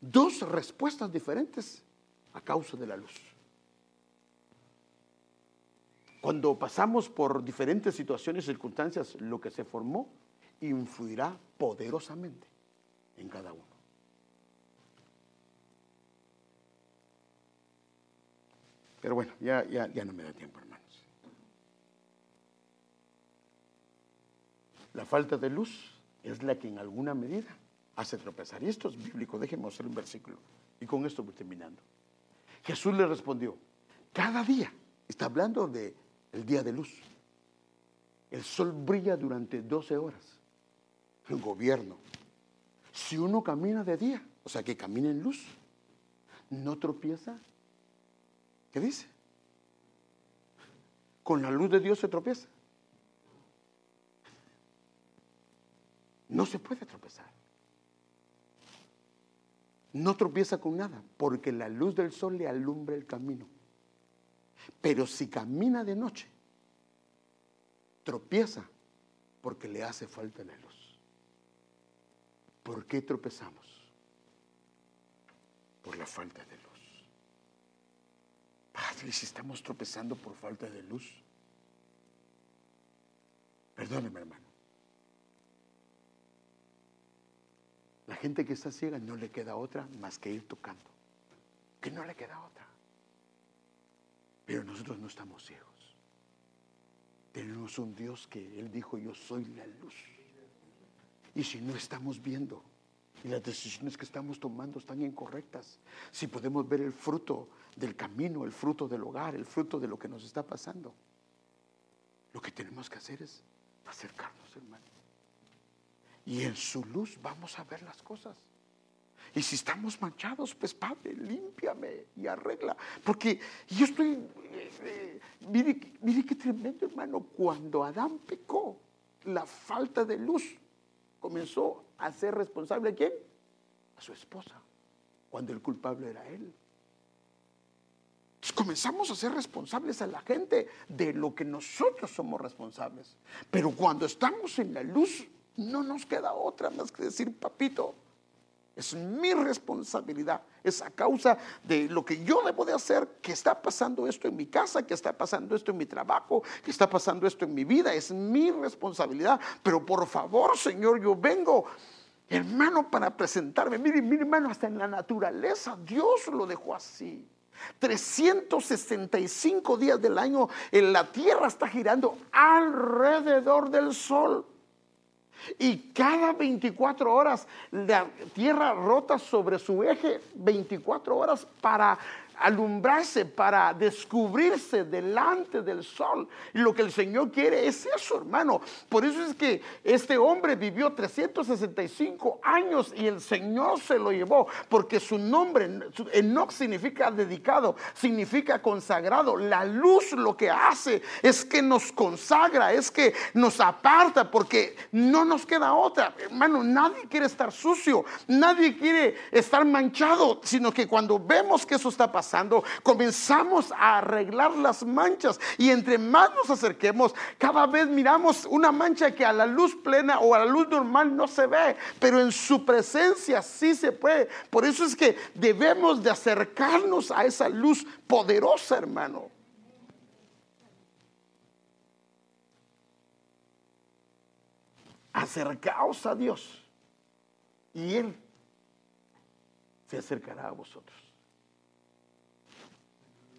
dos respuestas diferentes a causa de la luz. Cuando pasamos por diferentes situaciones y circunstancias, lo que se formó influirá poderosamente en cada uno. Pero bueno, ya, ya, ya no me da tiempo, hermano. La falta de luz es la que en alguna medida hace tropezar. Y esto es bíblico, déjenme hacer un versículo. Y con esto voy terminando. Jesús le respondió, cada día, está hablando del el día de luz. El sol brilla durante 12 horas. El gobierno. Si uno camina de día, o sea que camina en luz, no tropieza. ¿Qué dice? Con la luz de Dios se tropieza. no se puede tropezar. No tropieza con nada, porque la luz del sol le alumbra el camino. Pero si camina de noche, tropieza porque le hace falta la luz. ¿Por qué tropezamos? Por la falta de luz. Padre, si estamos tropezando por falta de luz, perdóneme hermano, La gente que está ciega no le queda otra más que ir tocando. Que no le queda otra. Pero nosotros no estamos ciegos. Tenemos un Dios que Él dijo, yo soy la luz. Y si no estamos viendo y las decisiones que estamos tomando están incorrectas, si podemos ver el fruto del camino, el fruto del hogar, el fruto de lo que nos está pasando, lo que tenemos que hacer es acercarnos, hermano. Y en su luz vamos a ver las cosas. Y si estamos manchados, pues Padre, límpiame y arregla. Porque yo estoy, eh, eh, mire, mire qué tremendo hermano, cuando Adán pecó, la falta de luz comenzó a ser responsable a quién? A su esposa, cuando el culpable era él. Entonces comenzamos a ser responsables a la gente de lo que nosotros somos responsables. Pero cuando estamos en la luz, no nos queda otra más que decir, papito, es mi responsabilidad, es a causa de lo que yo debo de hacer, que está pasando esto en mi casa, que está pasando esto en mi trabajo, que está pasando esto en mi vida, es mi responsabilidad. Pero por favor, Señor, yo vengo, hermano, para presentarme. Mire, mire, hermano, hasta en la naturaleza Dios lo dejó así. 365 días del año en la tierra está girando alrededor del sol. Y cada 24 horas la Tierra rota sobre su eje 24 horas para alumbrarse, para descubrirse delante del sol. Y lo que el Señor quiere es eso, hermano. Por eso es que este hombre vivió 365 años y el Señor se lo llevó, porque su nombre, Enoch significa dedicado, significa consagrado. La luz lo que hace es que nos consagra, es que nos aparta, porque no nos queda otra. Hermano, nadie quiere estar sucio, nadie quiere estar manchado, sino que cuando vemos que eso está pasando, comenzamos a arreglar las manchas y entre más nos acerquemos, cada vez miramos una mancha que a la luz plena o a la luz normal no se ve, pero en su presencia sí se puede. Por eso es que debemos de acercarnos a esa luz poderosa, hermano. Acercaos a Dios y Él se acercará a vosotros.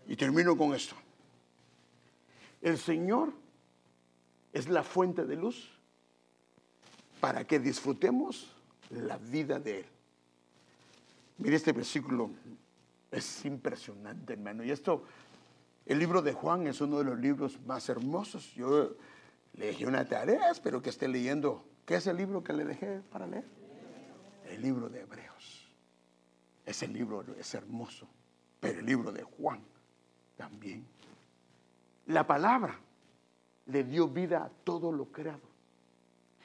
Y termino con esto. El Señor es la fuente de luz para que disfrutemos la vida de Él. Mire este versículo, es impresionante, hermano. Y esto, el libro de Juan es uno de los libros más hermosos. Yo le dejé una tarea, espero que esté leyendo. ¿Qué es el libro que le dejé para leer? El libro de Hebreos. Ese libro es hermoso, pero el libro de Juan también. La palabra le dio vida a todo lo creado.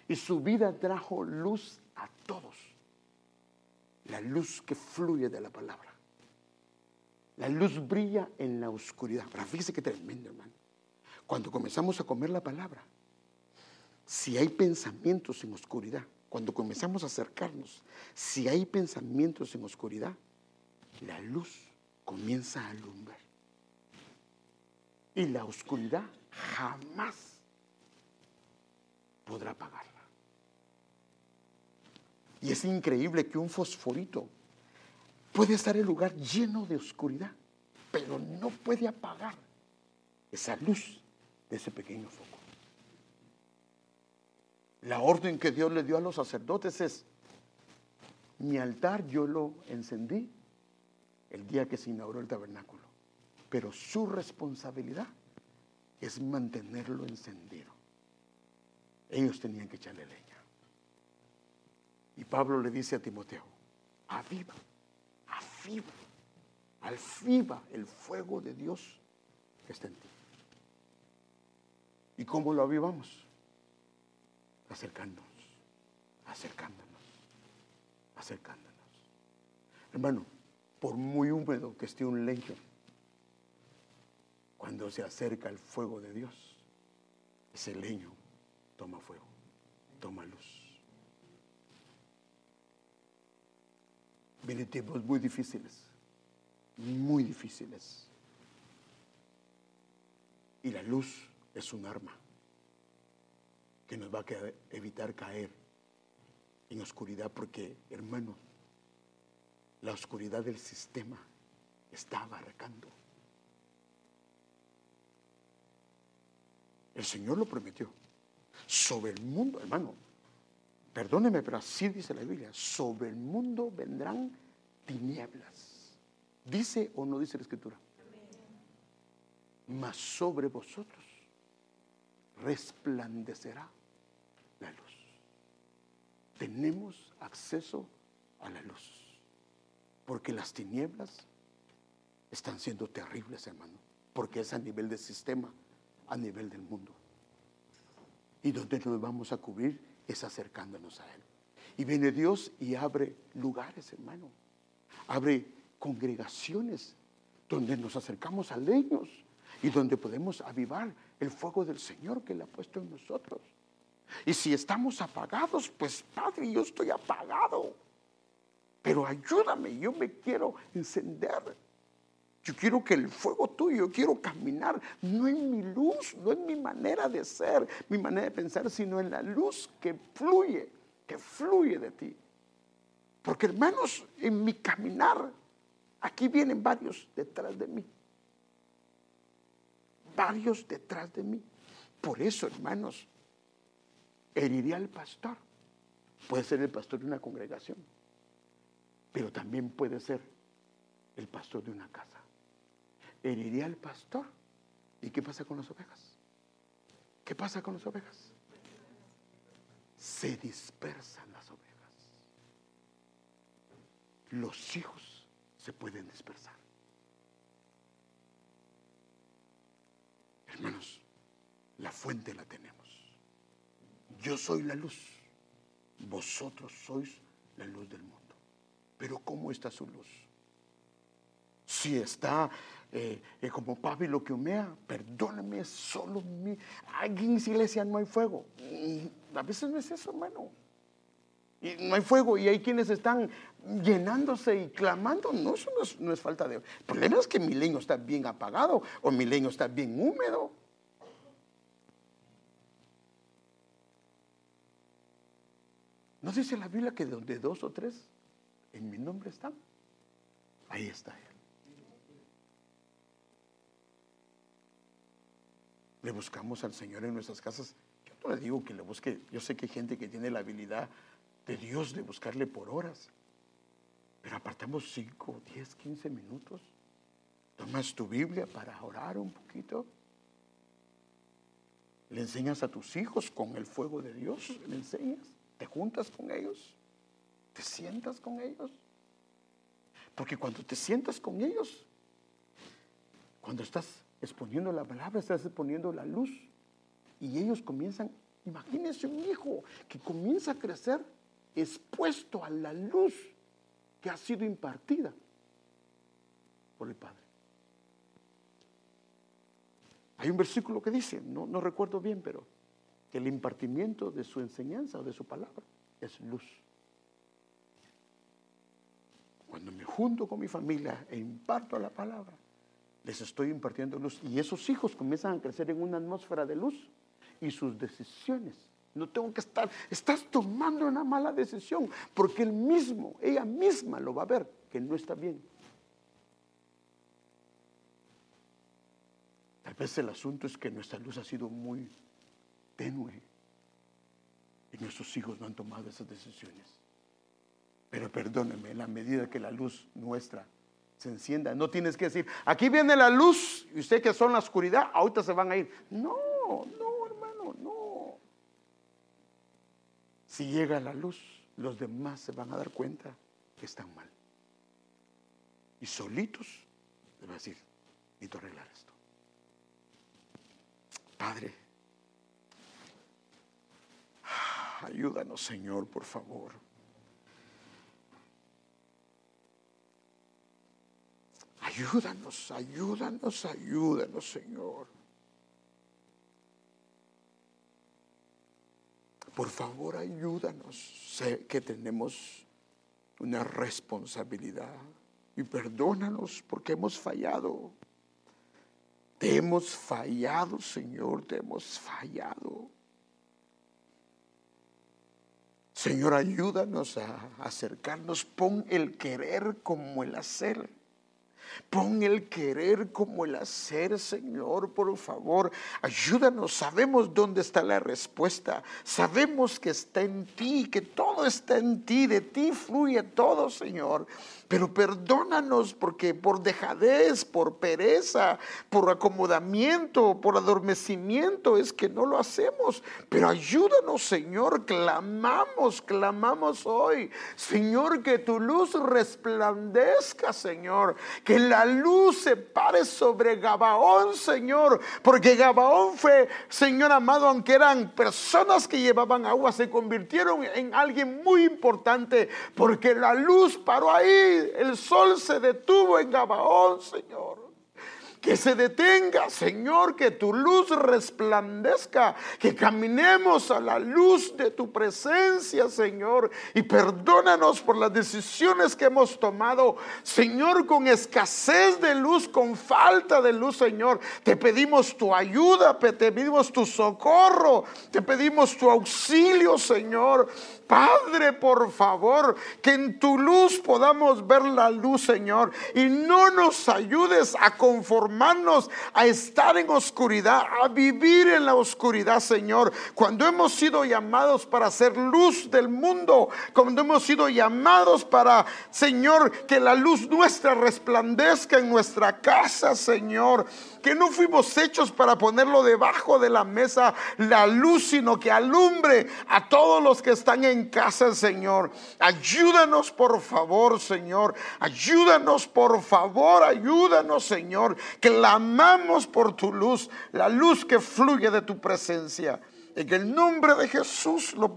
Y su vida trajo luz a todos. La luz que fluye de la palabra. La luz brilla en la oscuridad. Pero fíjese qué tremendo, hermano. Cuando comenzamos a comer la palabra, si hay pensamientos en oscuridad, cuando comenzamos a acercarnos, si hay pensamientos en oscuridad, la luz comienza a alumbrar. Y la oscuridad jamás podrá apagarla. Y es increíble que un fosforito puede estar en lugar lleno de oscuridad, pero no puede apagar esa luz de ese pequeño foco. La orden que Dios le dio a los sacerdotes es, mi altar yo lo encendí el día que se inauguró el tabernáculo, pero su responsabilidad es mantenerlo encendido. Ellos tenían que echarle leña. Y Pablo le dice a Timoteo, aviva, aviva, alfiva el fuego de Dios que está en ti. ¿Y cómo lo avivamos? Acercándonos, acercándonos, acercándonos. Hermano, por muy húmedo que esté un leño, cuando se acerca el fuego de Dios, ese leño toma fuego, toma luz. Vienen tiempos muy difíciles, muy difíciles. Y la luz es un arma que nos va a evitar caer en oscuridad, porque, hermano, la oscuridad del sistema está abarcando El Señor lo prometió. Sobre el mundo, hermano, perdóneme, pero así dice la Biblia, sobre el mundo vendrán tinieblas. ¿Dice o no dice la Escritura? Mas sobre vosotros resplandecerá la luz. Tenemos acceso a la luz, porque las tinieblas están siendo terribles, hermano, porque es a nivel del sistema a nivel del mundo. Y donde nos vamos a cubrir es acercándonos a Él. Y viene Dios y abre lugares, hermano. Abre congregaciones donde nos acercamos a leños y donde podemos avivar el fuego del Señor que Él ha puesto en nosotros. Y si estamos apagados, pues Padre, yo estoy apagado. Pero ayúdame, yo me quiero encender. Yo quiero que el fuego tuyo, quiero caminar, no en mi luz, no en mi manera de ser, mi manera de pensar, sino en la luz que fluye, que fluye de ti. Porque hermanos, en mi caminar, aquí vienen varios detrás de mí. Varios detrás de mí. Por eso, hermanos, heriría al pastor. Puede ser el pastor de una congregación, pero también puede ser el pastor de una casa heriría al pastor. ¿Y qué pasa con las ovejas? ¿Qué pasa con las ovejas? Se dispersan las ovejas. Los hijos se pueden dispersar. Hermanos, la fuente la tenemos. Yo soy la luz. Vosotros sois la luz del mundo. Pero ¿cómo está su luz? Si está eh, eh, como Pablo que humea, perdóname, solo mi. Aquí en iglesia no hay fuego. A veces no es eso, hermano. Y no hay fuego y hay quienes están llenándose y clamando. No, eso no es, falta de. El problema es que mi leño está bien apagado o mi leño está bien húmedo. ¿No dice la Biblia que donde dos o tres en mi nombre están? Ahí está Él. Le buscamos al Señor en nuestras casas. Yo no le digo que le busque. Yo sé que hay gente que tiene la habilidad de Dios de buscarle por horas. Pero apartamos 5, 10, 15 minutos. Tomas tu Biblia para orar un poquito. Le enseñas a tus hijos con el fuego de Dios. Le enseñas. Te juntas con ellos. Te sientas con ellos. Porque cuando te sientas con ellos, cuando estás exponiendo la palabra, estás exponiendo la luz. Y ellos comienzan, imagínense un hijo que comienza a crecer expuesto a la luz que ha sido impartida por el Padre. Hay un versículo que dice, no, no recuerdo bien, pero que el impartimiento de su enseñanza o de su palabra es luz. Cuando me junto con mi familia e imparto la palabra, les estoy impartiendo luz. Y esos hijos comienzan a crecer en una atmósfera de luz y sus decisiones no tengo que estar, estás tomando una mala decisión, porque él mismo, ella misma lo va a ver que no está bien. Tal vez el asunto es que nuestra luz ha sido muy tenue y nuestros hijos no han tomado esas decisiones. Pero perdóneme, en la medida que la luz nuestra se encienda, no tienes que decir, aquí viene la luz y usted que son la oscuridad, ahorita se van a ir. No, no, Si llega la luz, los demás se van a dar cuenta que están mal. Y solitos les va a decir, necesito arreglar esto. Padre, ayúdanos Señor, por favor. Ayúdanos, ayúdanos, ayúdanos Señor. Por favor, ayúdanos. Sé que tenemos una responsabilidad y perdónanos porque hemos fallado. Te hemos fallado, Señor, te hemos fallado. Señor, ayúdanos a acercarnos. Pon el querer como el hacer. Pon el querer como el hacer, Señor, por favor. Ayúdanos. Sabemos dónde está la respuesta. Sabemos que está en ti, que todo está en ti. De ti fluye todo, Señor. Pero perdónanos porque por dejadez, por pereza, por acomodamiento, por adormecimiento es que no lo hacemos. Pero ayúdanos, Señor. Clamamos, clamamos hoy. Señor, que tu luz resplandezca, Señor. La luz se pare sobre Gabaón, Señor. Porque Gabaón fue, Señor amado, aunque eran personas que llevaban agua, se convirtieron en alguien muy importante. Porque la luz paró ahí. El sol se detuvo en Gabaón, Señor que se detenga, Señor, que tu luz resplandezca, que caminemos a la luz de tu presencia, Señor, y perdónanos por las decisiones que hemos tomado, Señor, con escasez de luz, con falta de luz, Señor. Te pedimos tu ayuda, te pedimos tu socorro, te pedimos tu auxilio, Señor Padre, por favor, que en tu luz podamos ver la luz, Señor, y no nos ayudes a conformarnos a estar en oscuridad, a vivir en la oscuridad, Señor, cuando hemos sido llamados para ser luz del mundo, cuando hemos sido llamados para, Señor, que la luz nuestra resplandezca en nuestra casa, Señor, que no fuimos hechos para ponerlo debajo de la mesa, la luz, sino que alumbre a todos los que están en casa, Señor. Ayúdanos, por favor, Señor. Ayúdanos, por favor, ayúdanos, Señor. Clamamos por tu luz, la luz que fluye de tu presencia. En el nombre de Jesús lo